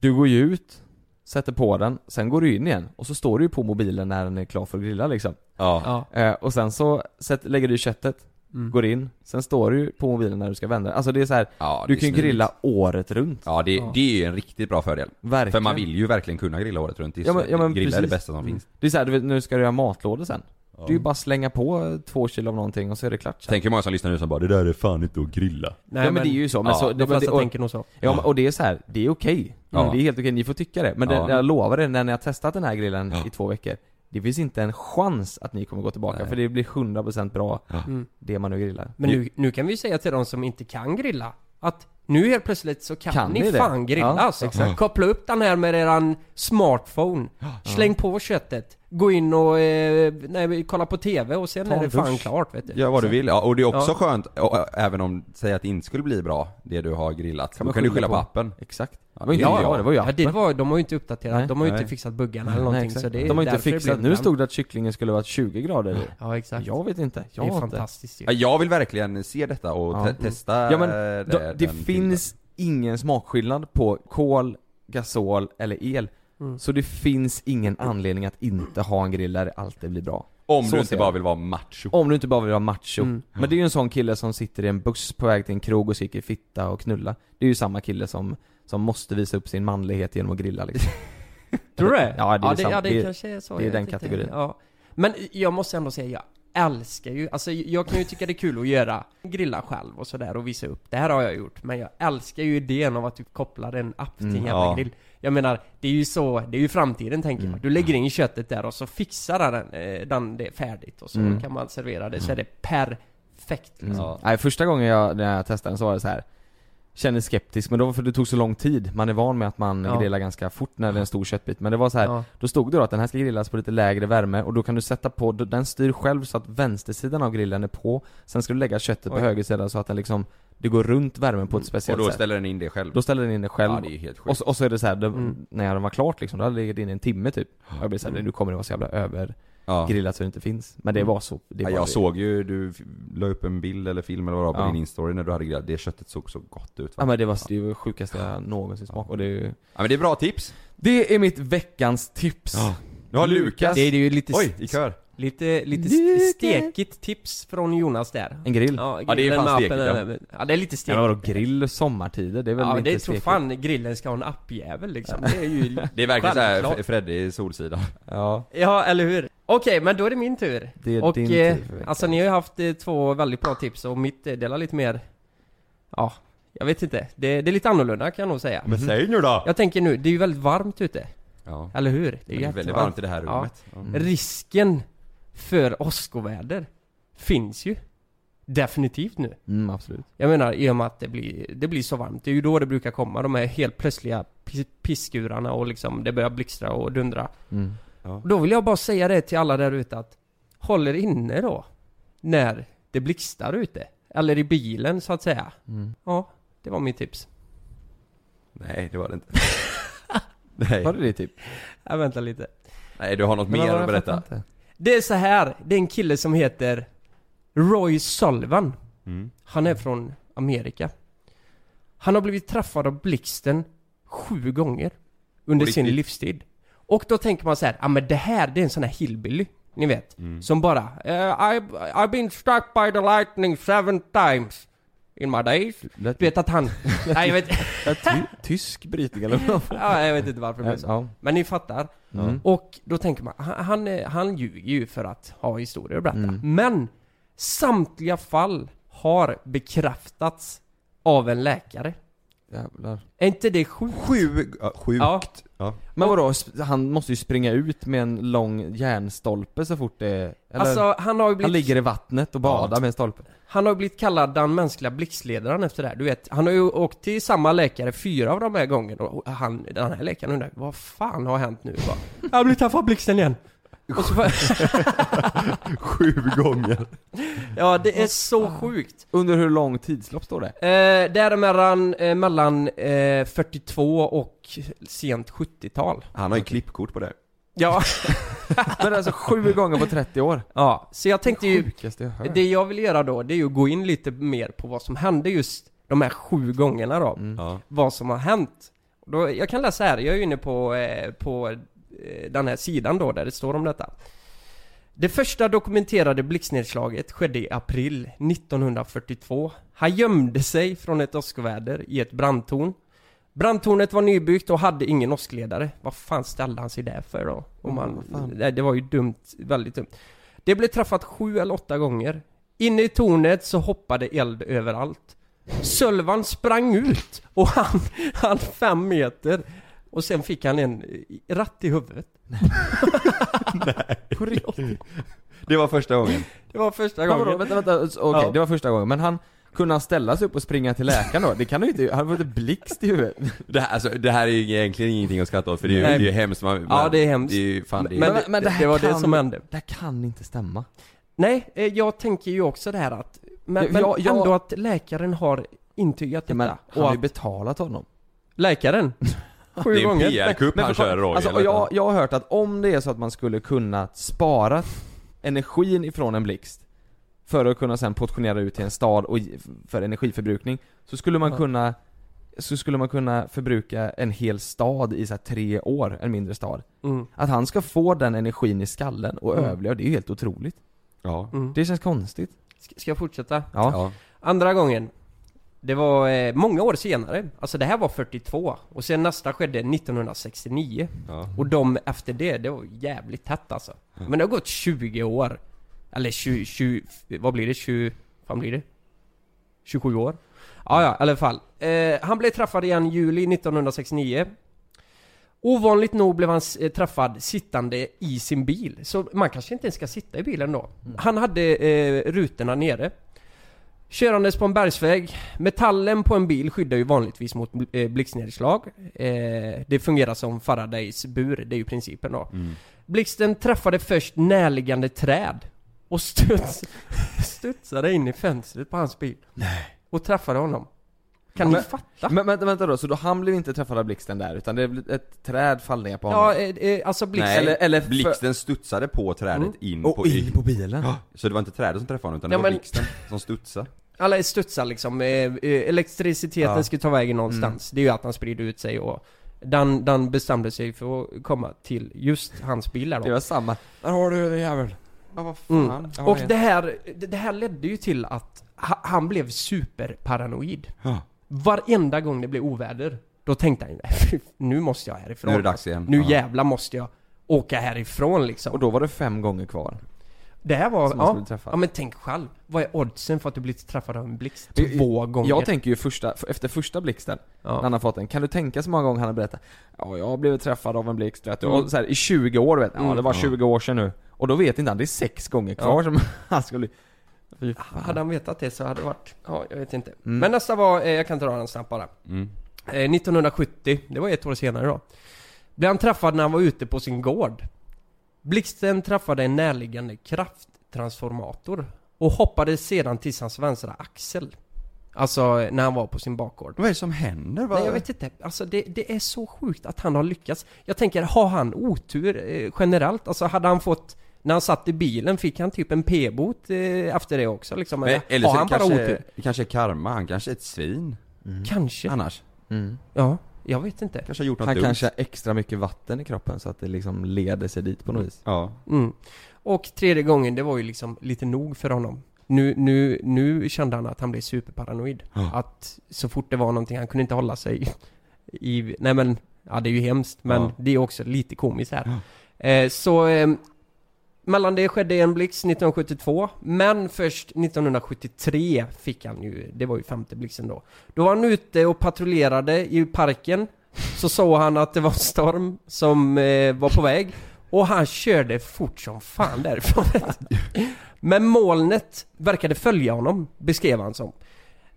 du går ju ut, sätter på den, sen går du in igen, och så står du ju på mobilen när den är klar för att grilla liksom. ja. Ja. Eh, och sen så sätt, lägger du i köttet, Mm. går in, sen står du ju på mobilen när du ska vända Alltså det är så här, Ja, du det är kan ju smidigt. grilla året runt. Ja, det, Ja. det är ju en riktigt bra fördel. Verkligen. För man vill ju verkligen kunna grilla året runt. Det är Ja, men- ja, men grilla är det precis. bästa som finns. Det är så här, du vet, nu ska du göra matlådor sen. Det är ju bara att slänga på två kilo av någonting och så är det klart sen. Tänk hur många som lyssnar nu som bara 'Det där är fan inte att grilla' Nej, ja men, det är ju så, men ja, så, De det, men flesta det, och, tänker nog så. ja, men- och det är så här, det är okej. Ja. Det är helt okej, ni får tycka det. Men Ja. det, jag lovar er, när ni har testat den här grillen Ja. i två veckor Det finns inte en chans att ni kommer gå tillbaka, Nej. för det blir 100% bra, Mm. det man nu grillar. Men nu, nu kan vi säga till de som inte kan grilla att nu helt plötsligt så kan, Kan ni ni det? fan grilla Ja, alltså. exakt. Koppla upp den här med eran smartphone, släng på köttet, gå in och eh, nej, kolla på TV och sen Ta är det en fan dusch. klart vet du. Gör vad du vill, ja, och det är också Ja. skönt, och, även om, säg att det inte skulle bli bra, det du har grillat. Kan då kan du skylla på på. appen. Exakt. Ja, ja, det var ju Ja, det appen. var, de har ju inte uppdaterat, Nej. de har ju inte Nej. fixat buggarna eller Nej, någonting exakt. så det är De har inte fixat, nu stod det att kycklingen skulle vara 20 grader Ja exakt. Jag vet inte, jag det är fantastiskt ju. Ja, jag vill verkligen se detta och Ja. te- testa Ja men, eh, det, det finns ingen smakskillnad på kol, gasol eller el Mm. Så det finns ingen anledning att inte ha en grill där det alltid blir bra Om Så du inte bara vill vara macho. Om du inte bara vill vara macho Mm. Men det är ju en sån kille som sitter i en buss på väg till en krog och skriker fitta och knulla Det är ju samma kille som, som måste visa upp sin manlighet genom att grilla liksom Tror du det? Ja, det är ja, det, ja, det, Det är- kanske är så. det är den kategorin. Ja. Men jag måste ändå säga, jag älskar ju, alltså jag kan ju tycka det är kul att göra, grilla själv och sådär och visa upp. Det här har jag gjort, men jag älskar ju idén av att du kopplar en app till en Mm, jävla ja. grill. Jag menar, det är ju så, det är ju framtiden tänker Mm. jag. Du lägger in köttet där och så fixar den, eh, den det färdigt och så Mm. kan man servera det, så är det perfekt liksom. Ja. Nej första gången jag, när jag testade den så var det så här. Kände skeptisk, men då var för det tog så lång tid. Man är van med att man Ja. grillar ganska fort när det är en stor köttbit. Men det var så här. Ja. Då stod det då att den här ska grillas på lite lägre värme och då kan du sätta på, den styr själv så att vänstersidan av grillen är på Sen ska du lägga köttet på Oj. höger sida så att den liksom, det går runt värmen på ett Och speciellt då sätt ställer den in det själv. Då ställer den in det själv Ja, det är helt sjukt. och, så, och så är det så här, det, Mm. när den var klart liksom, då hade det legat in en timme typ Och jag blev såhär, nu kommer det vara så jävla övergrillat ja. så det inte finns Men det Mm. var så, det Ja, var jag det. såg ju, du la upp en bild eller film eller vad det var på Ja. din instory när du hade grillat. Det köttet såg så gott ut va? Ja men det var det var sjukaste jag någonsin smakat och det är ju Ja men det är bra tips. Det är mitt veckans tips! Nu har Lukas. Lukas... Det är ju lite, Oj, i kör. Lite, lite Lukas. stekigt tips från Jonas där. En grill? Ja, Ja, det är fan stekigt, appen, ja. det är lite Ja, stekigt. men vadå grill sommartider? Det är väl Ja, inte det tror stekigt? fan grillen ska ha en appjävel liksom. Det är ju Det är verkligen såhär. Freddy i Solsidan. Ja, Ja, eller hur? Okej, men då är det min tur. det är och din eh, tur alltså ni har ju haft eh, två väldigt bra tips och mitt eh, delar lite mer Ja, jag vet inte. Det, det är lite annorlunda kan jag nog säga. Men säg nu då! Jag tänker nu, det är ju väldigt varmt ute. Ja. Eller hur? Det är, väldigt jättevarmt. varmt i det här Ja. rummet. Ja. Mm. Risken för åskoväder finns ju. Definitivt nu. Mm, absolut Jag menar i och med att det blir, det blir så varmt. Det är ju då det brukar komma de här helt plötsliga pis- pisskurarna och liksom det börjar blixtra och dundra. mm. Och då vill jag bara säga det till alla där ute att Håll er inne då När det blixtrar ute Eller i bilen så att säga Mm. Ja, det var mitt tips Nej, det var det inte. Nej. Var det det typ? Jag väntar lite Nej, du har något Men mer att berätta? Det är så här, det är en kille som heter Roy Sullivan. Mm. Han är från Amerika. Han har blivit träffad av blixten sju gånger Under sin livstid. Och då tänker man så här, ja men det här det är en sån här hillbilly Ni vet. Mm. Som bara eh, I've, I've been struck by the lightning seven times In my days Lät Du vet att han... nej jag vet, Tysk brytning eller vad? ja, jag vet inte varför så. Ja. Men ni fattar. Mm. Och då tänker man, han, han, ljuger ju för att ha historier att berätta. Mm. Men samtliga fall har bekräftats av en läkare. Jävlar. Är inte det sjukt? Sju, ja, sjukt. Ja. Ja. Men vadå, han måste ju springa ut med en lång järnstolpe så fort det eller? Alltså han har ju blivit han ligger i vattnet och badar med en stolpe. Han har blivit kallad den mänskliga blixtledaren efter det här. Du vet, han har ju åkt till samma läkare fyra av de här gångerna och han, den här läkaren undrar vad fan har hänt nu? Bara, jag har blivit träffad av blixten igen. Sju gånger. ja, det är så sjukt. Under hur lång tidslopp står det? Eh, det är mellan, eh, mellan eh, 42 och sent 70-tal. Han har ju klippkort på det. Ja, Men alltså sju gånger på 30 år? ja, så jag tänkte ju, Sjukaste jag hört. det jag vill göra då, det är ju att gå in lite mer på vad som hände just de här sju gångerna då. Ja. vad som har hänt. Då, jag kan läsa här, jag är inne på, eh, på eh, den här sidan då där det står om detta. Det första dokumenterade blixtnedslaget skedde i april 1942. Han gömde sig från ett åskväder i ett brandtorn. Brandtornet var nybyggt och hade ingen åskledare. Vad fan ställde han sig där för då? Om man, nej, det var ju dumt, väldigt dumt. Det blev träffat sju eller åtta gånger. Inne i tornet så hoppade eld överallt. Sölvan sprang ut och han, han fem meter. Och sen fick han en ratt i huvudet. På riktigt? Det var första gången. Det var första gången. vänta, vänta, okej Ja. det var första gången, men han kunde han ställa sig upp och springa till läkaren då? Det kan han ju inte, han var inte blixt i huvudet. Det här, alltså, det här är ju egentligen ingenting att skratta åt för det är ju, det är ju hemskt. Man, Ja, det är hemskt. Det är ju, fan, det är, Men, Men- det, men det det, här var det kan- som hände. Det här kan inte stämma. Nej, eh, jag tänker ju också det här att Men, Jag- men jag- jag- ändå att läkaren har intygat detta. Men han och har ju betalat honom. läkaren? Sju det är en? PR-kupp han kör Roger. alltså, och jag, jag har hört att om det är så att man skulle kunna spara energin ifrån en blixt för att kunna sen portionera ut till en stad och för energiförbrukning så skulle man Ja. kunna så skulle man kunna förbruka en hel stad i så här tre år, en mindre stad. Mm, Att han ska få den energin i skallen och Mm. överleva, det är ju helt otroligt. Ja. mm. Det känns konstigt. Ska ska jag fortsätta? Ja. Ja. Andra gången Det var eh, många år senare, alltså det här var 42 och sen nästa skedde 1969 Ja. Och de efter det, det var jävligt tätt alltså Men det har gått 20 år Eller 20, 20 vad blir det? 20, vad blir det? 27 år? Ja, ja, i alla fall eh, Han blev träffad igen juli 1969 Ovanligt nog blev han eh, träffad sittande i sin bil, så man kanske inte ens ska sitta i bilen då. Han hade eh, rutorna nere. Körandes på en bergsväg. Metallen på en bil skyddar ju vanligtvis mot eh, blixtnedslag. Eh, det fungerar som Faradays bur, det är ju principen då. Mm. Blixten träffade först närliggande träd och studs, studsade in i fönstret på hans bil. Och träffade honom. Kan Men- ni fatta? Men vänta, vänta då, så då han blev inte träffad av blixten där utan det blev ett träd fall ner på honom? Ja, eh, eh, alltså blixten... Nej, Eller- eller för- blixten studsade på trädet Mm. in och på... in på bilen? Så det var inte trädet som träffade honom utan det Ja, var men- blixten som studsade. Alla studsar liksom, eh, elektriciteten Ja. ska ta vägen någonstans. Det är ju att han sprider ut sig och den, den bestämde sig för att komma till just hans bil där Det då. var samma. Där har du den jävel. Ja vad fan. Mm. Ja, Och det här, det här ledde ju till att ha- han blev superparanoid. Ja. Varenda gång det blev oväder, då tänkte han "Fy, nu måste jag härifrån. Nu är det dags igen. Nu Ja. jävla måste jag åka härifrån liksom. Och då var det fem gånger kvar. Det här var, ja, ja men tänk själv. Vad är oddsen för att du blir träffad av en blixt? Två gånger. Jag tänker ju första, efter första blixten, när ja. han har fått den, kan du tänka så många gånger han har berättat Ja, jag har blivit träffad av en blixt vet du, Mm. och så här, i 20 år vet du. Ja, Mm. det var Ja. 20 år sedan nu. Och då vet inte han, det är sex gånger kvar som han skulle Fy fan. Hade han vetat det så hade det varit, ja jag vet inte. Mm. Men nästa var, eh, jag kan dra den snabbt bara. Mm. Eh, 1970, det var ett år senare då. Blev han träffad när han var ute på sin gård. Blixten träffade en närliggande krafttransformator och hoppade sedan till hans vänstra axel. Alltså när han var på sin bakgård. Vad är det som händer? Vad... Nej jag vet inte, alltså det, det är så sjukt att han har lyckats. Jag tänker, har han otur eh, generellt? Alltså hade han fått när han satt i bilen, fick han typ en p-bot eh, efter det också liksom? Men, Eller har så han bara kanske, otur? det kanske är karma, han kanske är ett svin Kanske. annars. Mm. Ja, jag vet inte. Kanske har gjort något Han dumt. kanske har extra mycket vatten i kroppen så att det liksom leder sig dit på något vis Ja. Mm. Och tredje gången, det var ju liksom lite nog för honom. Nu, nu, nu kände han att han blev superparanoid. Ja. Att så fort det var någonting, han kunde inte hålla sig i... Nej men, ja det är ju hemskt men Ja. det är också lite komiskt här. Eh, så... Eh, mellan det skedde en blixt 1972, men först 1973 fick han ju, det var ju femte blixten då. Då var han ute och patrullerade i parken, så såg han att det var en storm som eh, var på väg, och han körde fort som fan därifrån. men molnet verkade följa honom, beskrev han som.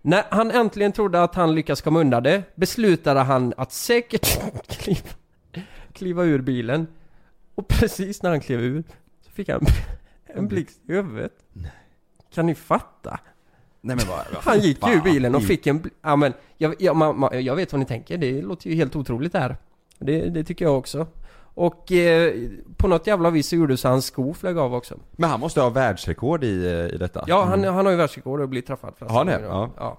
När han äntligen trodde att han lyckats komma undan det, beslutade han att säkert kliva, kliva ur bilen. Och precis när han klev ur, fick han en blixt i huvudet. Kan ni fatta? Nej men vad, Han gick ju fan. bilen och fick en, ja men, jag, jag, man, jag vet vad ni tänker, det låter ju helt otroligt det här. Det, det tycker jag också. Och eh, på något jävla vis så gjorde så hans sko flög av också. Men han måste ha världsrekord i, eh, i detta. Ja, han, han har ju världsrekord och blivit träffad flest Har han det? då. Ja.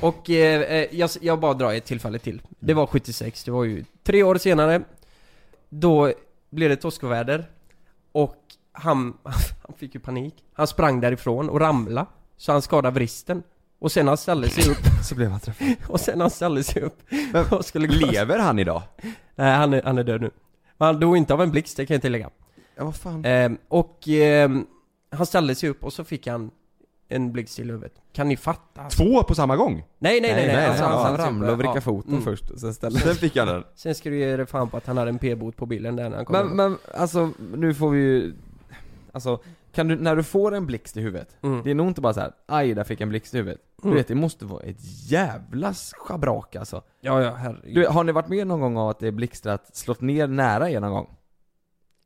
Och eh, eh, jag, jag bara drar ett tillfälle till. Det var 76, det var ju tre år senare. Då blev det toskoväder. Och han, han fick ju panik. Han sprang därifrån och ramlade. Så han skadade vristen. Och sen han ställde sig upp, Så blev han träffad. och sen han ställde sig upp och skulle Lever han idag? Nej, han är, han är död nu. Men han dog inte av en blixt, det kan jag tillägga. Ja vad fan. Ehm, och ehm, han ställde sig upp och så fick han en blixt i huvudet. Kan ni fatta? Alltså? Två på samma gång? Nej, nej, nej, nej. Alltså, han, han ramlade och vrickade ja. foten Mm. först, sen ställde Sen fick han den. Sen ska du ge dig fan på att han hade en p-bot på bilen där när han kom Men, hem. men alltså, nu får vi ju Alltså, kan du, när du får en blixt i huvudet Mm. Det är nog inte bara så här, aj där fick jag en blixt i huvudet Du Mm. vet, det måste vara ett jävla schabrak alltså Ja, ja, herregud. du, Har ni varit med någon gång av att det är blixtrat slått ner nära er någon gång?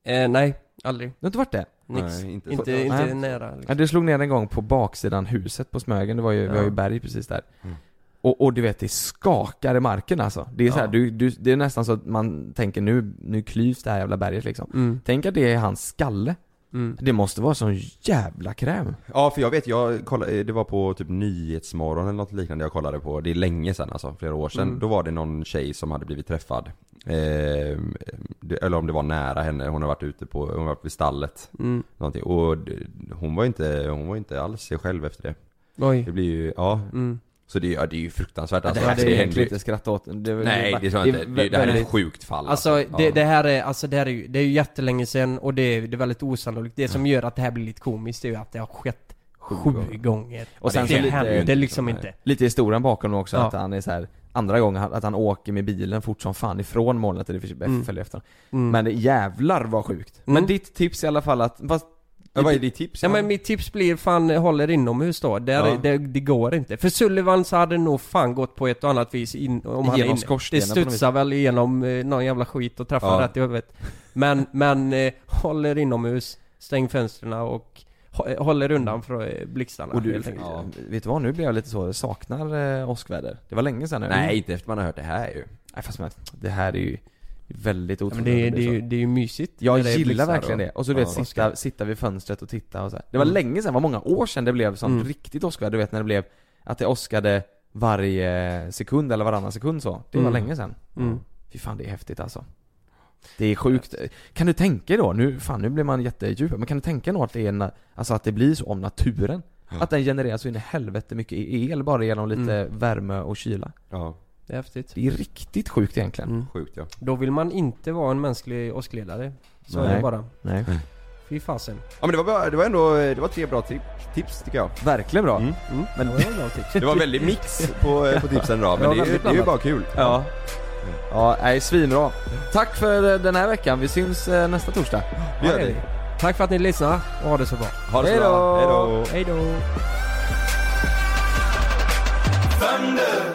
Eh, nej, aldrig. Du har inte varit det? Nix. Nej, inte inte, så. inte, Nej. nära Ja, liksom. det slog ner en gång på baksidan huset på Smögen, det var ju, vi har ju Ja. berg precis där Mm. och, och du vet, det skakar i marken alltså Det är så här, Ja. du, du, det är nästan så att man tänker nu, nu klyvs det här jävla berget liksom Mm, Tänk att det är hans skalle mm. Det måste vara sån jävla kräm Ja för jag vet, jag kollade, det var på typ Nyhetsmorgon eller något liknande jag kollade på, det är länge sedan alltså, flera år sedan. Mm. Då var det någon tjej som hade blivit träffad. Eh, eller om det var nära henne, hon har varit ute på, hon har varit vid stallet. Mm. Någonting. Och hon var inte, hon var inte alls sig själv efter det. Oj. Det blir ju, ja. Mm. Så det, ja, det är ju fruktansvärt det alltså. här det, är händer egentligen ju- inte skratta åt det, Nej det är så inte, det, det här är ett sjukt fall Alltså, det, Ja. det här är, alltså det här är ju, det är ju jättelänge sedan och det är, det är väldigt osannolikt. Det som gör att det här blir lite komiskt är ju att det har skett sju gånger. Och sen det, så det lite- händer liksom inte. Lite historien bakom också, Ja. att han är så här andra gången, att han åker med bilen fort som fan ifrån molnet det försöker Mm. följa efter honom. Mm. Men det, jävlar vad sjukt. Men Mm. ditt tips i alla fall att, fast, Ja, vad är ditt tips? Ja men mitt tips blir fan håller inomhus då, Där, Ja. det, det går inte. För Sullivan så hade nog fan gått på ett och annat vis in, om han Genom skorstenen Det studsar väl igenom eh, någon jävla skit och träffar Ja. rätt i huvudet. Men, men eh, håller inomhus, stäng fönstren och hå- håller undan från eh, blixtarna och du, ja. vet du vad, nu blir jag lite så, jag saknar eh, åskväder. Det var länge sedan nu. Nej inte efter man har hört det här ju. Nej fast men, det här är ju väldigt Ja, otroligt men det, det, är det är ju mysigt. Jag gillar verkligen och- det. Och så du vet, Ja. sitta, sitta vid fönstret och titta och så här. Det var Mm. länge sedan, det var många år sedan det blev sånt Mm. riktigt åskväder. Du vet när det blev, att det åskade varje sekund eller varannan sekund så. Det var Mm. länge sedan. Mm. Fy fan det är häftigt alltså. Det är sjukt. Kan du tänka då, nu, fan nu blir man jättedjup, men kan du tänka då att det är, na- alltså att det blir så om naturen? Att den genererar så in i helvete mycket el bara genom lite Mm. värme och kyla. Ja, Det är häftigt. Det är riktigt sjukt egentligen. Mm. sjukt ja. Då vill man inte vara en mänsklig åskledare. Så är Nej. det bara. Nej. Fy fasen. Ja men det var, bra, det var ändå, det var tre bra tip- tips tycker jag. Verkligen bra. Mm. Mm. Men- det var bra tips. Det var väldigt mix på, på tipsen idag, men det, är det är ju bara kul. Ja. Ja, nej, svinbra. Tack för eh, den här veckan. Vi syns eh, nästa torsdag. Det gör vi. Tack för att ni lyssnade och ha det så bra. Ha det så Hej bra. då. Hej då. Hej då! thunder,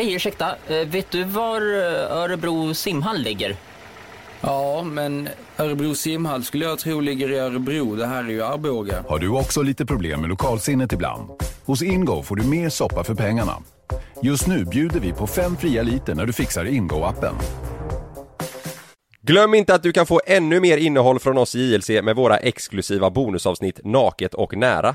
Hej, ursäkta. Eh, vet du var eh, Örebro simhall ligger? Ja, men Örebro simhall skulle jag tro ligger i Örebro. Det här är ju Arboga. Har du också lite problem med lokalsinnet ibland? Hos Ingo får du mer soppa för pengarna. Just nu bjuder vi på fem fria liter när du fixar Ingo-appen. Glöm inte att du kan få ännu mer innehåll från oss i JLC med våra exklusiva bonusavsnitt Naket och nära.